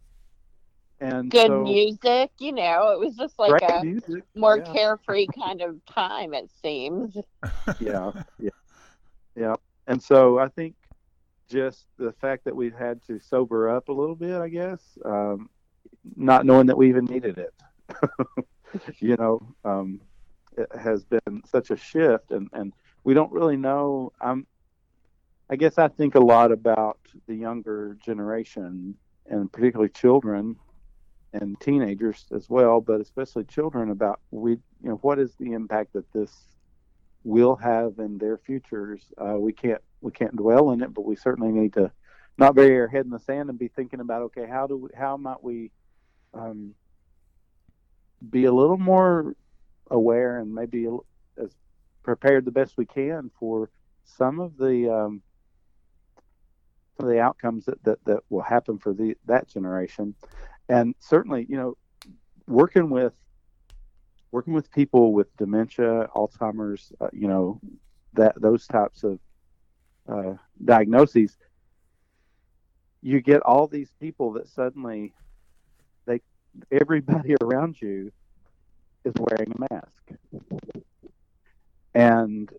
and good so, music you know it was just like a music, more yeah. carefree kind of time it seems yeah, yeah, yeah. And so I think just the fact that we've had to sober up a little bit, I guess, um, not knowing that we even needed it, you know, um, it has been such a shift, and and we don't really know. I'm, I guess I think a lot about the younger generation, and particularly children and teenagers as well, but especially children about we, you know, what is the impact that this will have in their futures. Uh, we can't we can't dwell in it, but we certainly need to not bury our head in the sand and be thinking about okay, how do we, how might we um, be a little more aware and maybe as prepared the best we can for some of the um, some of the outcomes that, that, that will happen for the that generation, and certainly you know working with working with people with dementia, Alzheimer's, uh, you know, that those types of uh, diagnoses, you get all these people that suddenly they everybody around you is wearing a mask. And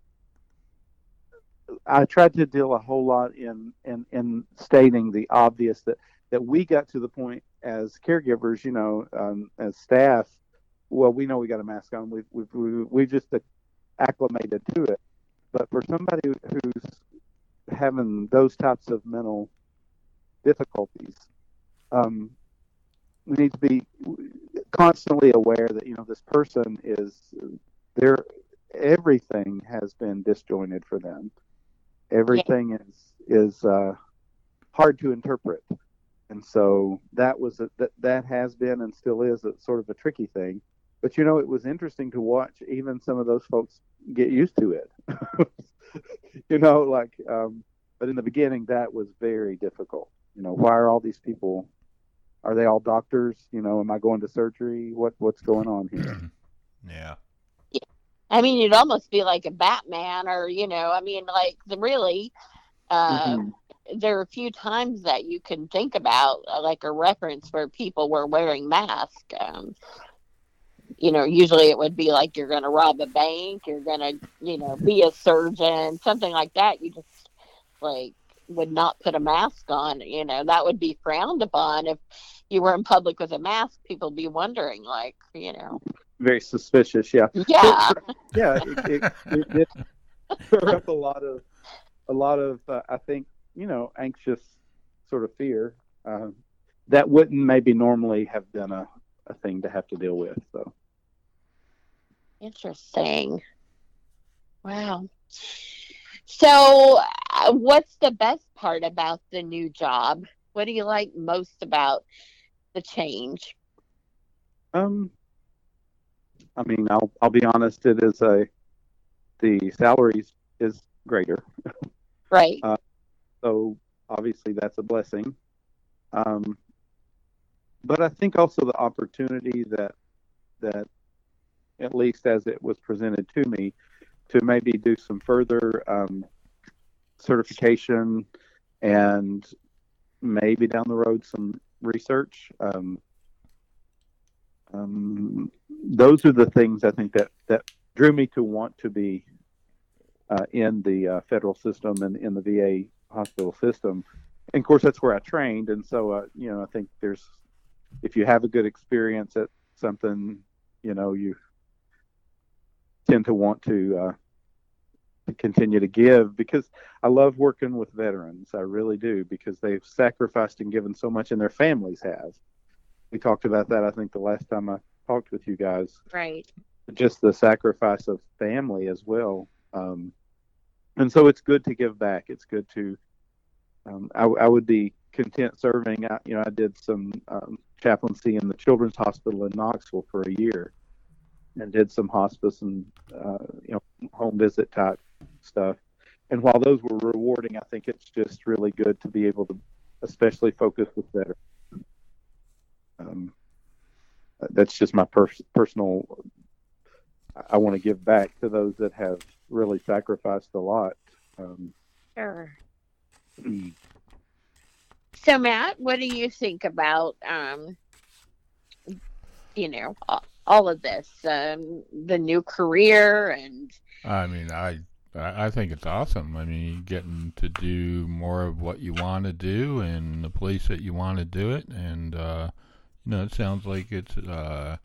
I tried to deal a whole lot in, in, in stating the obvious that, that we got to the point as caregivers, you know, um, as staff, well, we know we got a mask on. We've, we've, we've, we've just acclimated to it. But for somebody who's having those types of mental difficulties, um, we need to be constantly aware that you know this person is their everything has been disjointed for them. Everything yeah. is is uh, hard to interpret, and so that was a, that that has been and still is a, sort of a tricky thing. But you know, it was interesting to watch even some of those folks get used to it. you know, like, um, but in the beginning, that was very difficult. You know, why are all these people are they all doctors? You know, am I going to surgery? What what's going on here? yeah. I mean, you'd almost be like a Batman, or you know, I mean, like the really. Uh, mm-hmm. There are a few times that you can think about, uh, like a reference where people were wearing masks. Um, you know, usually it would be like you're going to rob a bank, you're going to, you know, be a surgeon, something like that. You just like would not put a mask on. You know, that would be frowned upon if you were in public with a mask, people be wondering, like, you know. Very suspicious, yeah. Yeah. yeah, it, it, it stir up a lot of, a lot of, uh, I think, you know, anxious sort of fear uh, that wouldn't maybe normally have been a, a thing to have to deal with. So. Interesting. Wow. So, uh, what's the best part about the new job? What do you like most about the change? Um, I mean, I'll I'll be honest. It is a the salaries is greater, right? Uh, so obviously that's a blessing. Um, but I think also the opportunity that that at least as it was presented to me to maybe do some further um, certification and maybe down the road some research. Um, um, those are the things I think that that drew me to want to be uh, in the uh, federal system and in the VA hospital system. And of course, that's where I trained, and so uh, you know I think there's if you have a good experience at something, you know you tend to want to uh, continue to give because I love working with veterans. I really do because they've sacrificed and given so much, and their families have. We talked about that, I think, the last time I talked with you guys. Right. Just the sacrifice of family as well. Um, and so it's good to give back. It's good to. Um, I, I, would be content serving. I, you know, I did some um, chaplaincy in the Children's Hospital in Knoxville for a year, and did some hospice and uh, you know home visit type stuff. And while those were rewarding, I think it's just really good to be able to, especially focus with veterans. Um, that's just my pers- personal. I want to give back to those that have really sacrificed a lot. Um, sure. so, Matt, what do you think about, um, you know, all of this, um, the new career and? I mean, I I think it's awesome. I mean, getting to do more of what you want to do and the place that you want to do it, and uh, you know, it sounds like it's uh,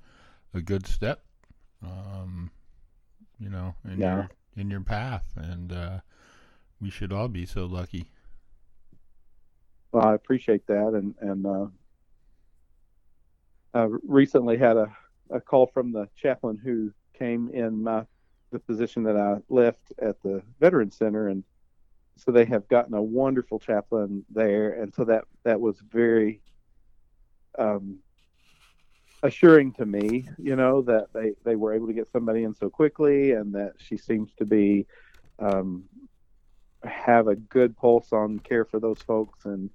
a good step. Um, you know, in yeah. your in your path, and uh, we should all be so lucky. Well, I appreciate that, and and uh, I recently had a, a call from the chaplain who came in my the position that I left at the Veteran Center, and so they have gotten a wonderful chaplain there, and so that that was very um, assuring to me, you know, that they they were able to get somebody in so quickly, and that she seems to be um, have a good pulse on care for those folks, and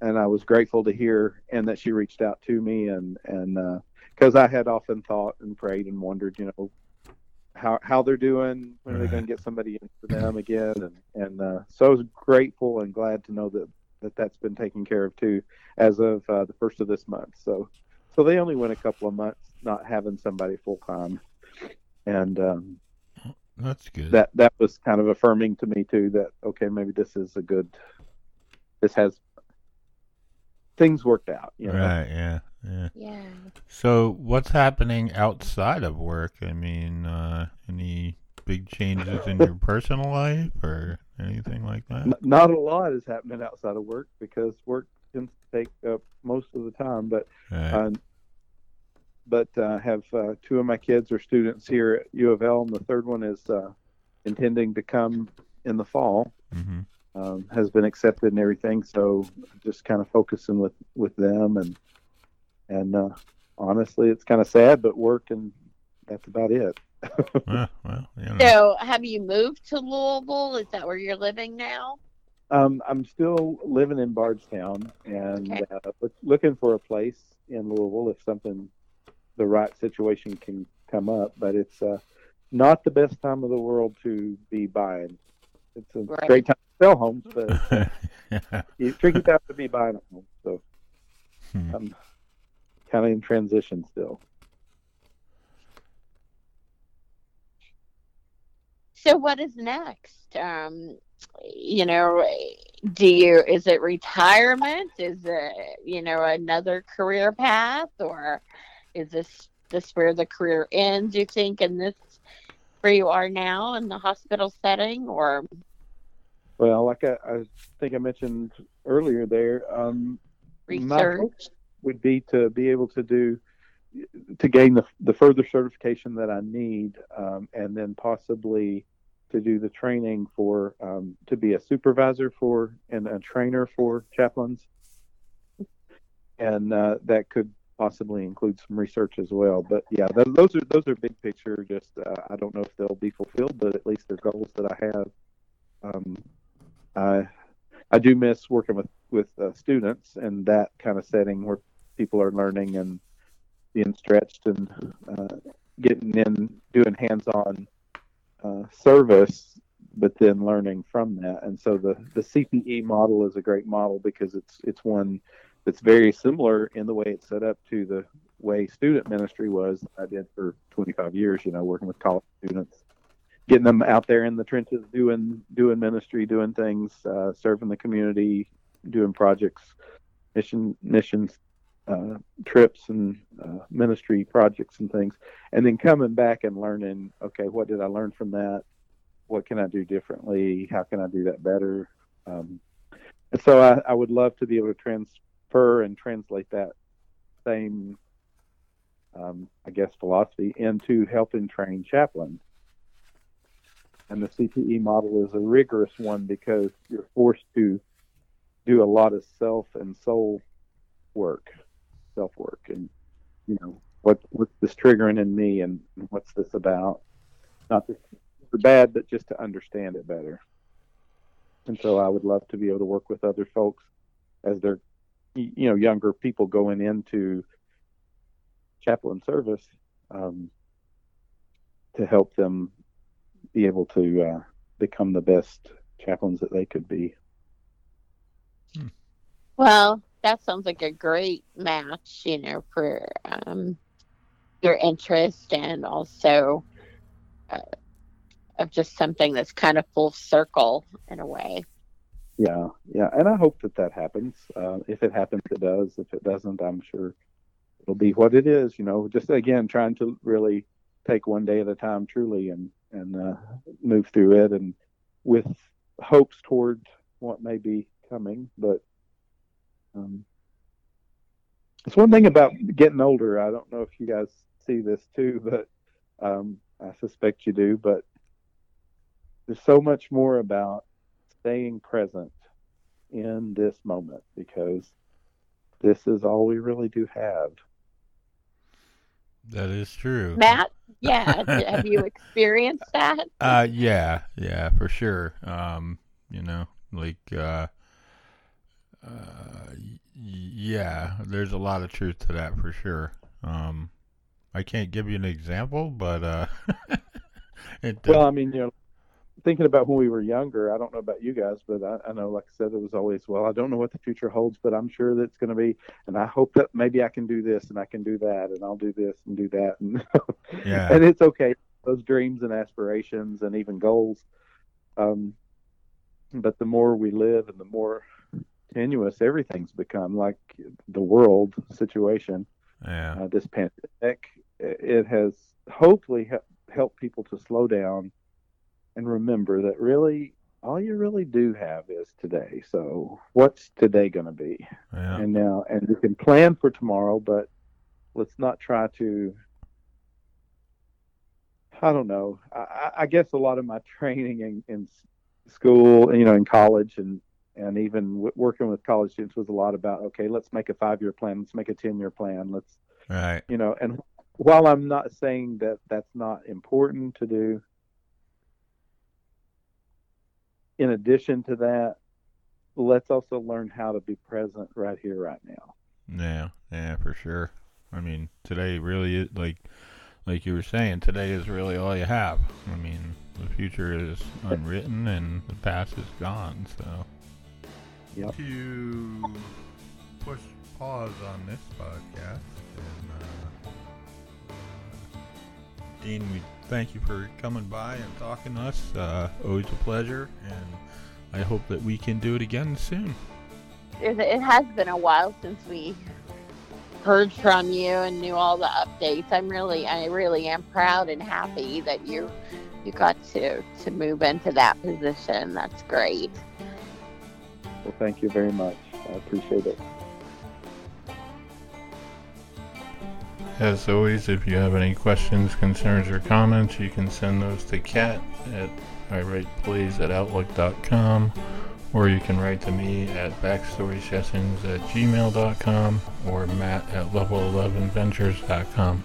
and I was grateful to hear and that she reached out to me, and and because uh, I had often thought and prayed and wondered, you know, how how they're doing, when right. are they going to get somebody in for them again, and and uh, so I was grateful and glad to know that that that's been taken care of too, as of uh, the first of this month. So so so they only went a couple of months not having somebody full time, and um, That's good. that that was kind of affirming to me too. That okay, maybe this is a good. This has things worked out. You know? Right, yeah, yeah. Yeah. So, what's happening outside of work? I mean, uh, any big changes in your personal life or anything like that? Not a lot is happening outside of work because work tends to take up most of the time. But Right. uh, but uh, have uh, two of my kids are students here at U of L, and the third one is uh, intending to come in the fall. hmm Um, has been accepted and everything, so just kind of focusing with with them and and uh, honestly, it's kind of sad, but work and that's about it. Well, well, you know. So, have you moved to Louisville? Is that where you're living now? Um, I'm still living in Bardstown and Okay. uh, looking for a place in Louisville if something, the right situation can come up. But it's uh, not the best time of the world to be buying. It's a Right. great time to sell homes, but it's a tricky time to be buying a home. So Hmm. I'm kind of in transition still. So, what is next? Um, you know, do you is it retirement? Is it you know another career path, or is this this where the career ends? You think in this where you are now in the hospital setting, or Well, like I, I think I mentioned earlier, there, um, My research? hope would be to be able to do to gain the, the further certification that I need, um, and then possibly to do the training for um, to be a supervisor for and a trainer for chaplains, and uh, that could possibly include some research as well. But yeah, th- those are those are big picture. Just uh, I don't know if they'll be fulfilled, but at least they're goals that I have. Um, I I do miss working with with uh, students and that kind of setting where people are learning and being stretched and uh, getting in doing hands-on uh, service but then learning from that and so the the CPE model is a great model because it's it's one that's very similar in the way it's set up to the way student ministry was I did for 25 years you know working with college students getting them out there in the trenches doing doing ministry doing things uh, serving the community doing projects mission missions uh, trips and uh, ministry projects and things. And then coming back and learning okay what did i learn from that? What can i do differently? How can i do that better? Um, and so I, I would love to be able to transfer and translate that same um, i guess philosophy into helping train chaplains and the CPE model is a rigorous one because you're forced to do a lot of self and soul work, self work, and you know what what's this triggering in me, and what's this about? Not the bad, but just to understand it better. And so I would love to be able to work with other folks as they're you know younger people going into chaplain service um, to help them be able to uh, become the best chaplains that they could be. Well, that sounds like a great match, you know, for um, your interest and also uh, of just something that's kind of full circle in a way. Yeah, yeah, and I hope that that happens. Uh, if it happens, it does. If it doesn't, I'm sure it'll be what it is. You know, just again trying to really take one day at a time, truly, and and uh, move through it, and with hopes toward what may be coming. But um, it's one thing about getting older. I don't know if you guys see this too, but um, I suspect you do. But there's so much more about staying present in this moment because this is all we really do have. That is true. Matt, yeah, have you experienced that? Uh, yeah, yeah, for sure. Um, you know, like, uh, uh, yeah, there's a lot of truth to that for sure. Um, I can't give you an example, but uh, it Well, I mean, you know, thinking about when we were younger, I don't know about you guys, but I, I know, like I said, it was always, well, I don't know what the future holds, but I'm sure that it's going to be, and I hope that maybe I can do this and I can do that and I'll do this and do that. And, Yeah. and it's okay. Those dreams and aspirations and even goals. Um, but the more we live and the more tenuous everything's become, like the world situation, Yeah. uh, this pandemic, it has hopefully he- helped people to slow down and remember that really all you really do have is today. So what's today going to be? Yeah. And now, and we can plan for tomorrow, but let's not try to. I don't know. I, I- guess a lot of my training in, in school, you know, in college, and and even w- working with college students was a lot about okay, let's make a five-year plan, let's make a ten-year plan, let's Right. you know and while i'm not saying that that's not important to do in addition to that let's also learn how to be present right here right now Yeah. Yeah, for sure. I mean, today really is like like you were saying, today is really all you have. I mean, the future is unwritten and the past is gone, so Yep. to push pause on this podcast and uh, Dean, we thank you for coming by and talking to us. Uh, always a pleasure, and I hope that we can do it again soon. it, it has been a while since we heard from you and knew all the updates. I'm really, I really am proud and happy that you you got to to move into that position. That's great. well thank you very much i appreciate it As always, if you have any questions, concerns, or comments, you can send those to Kat at iWritePlays at Outlook.com, or you can write to me at backstorysessions at gmail.com or matt at level11ventures.com.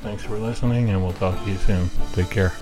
Thanks for listening, and we'll talk to you soon. Take care.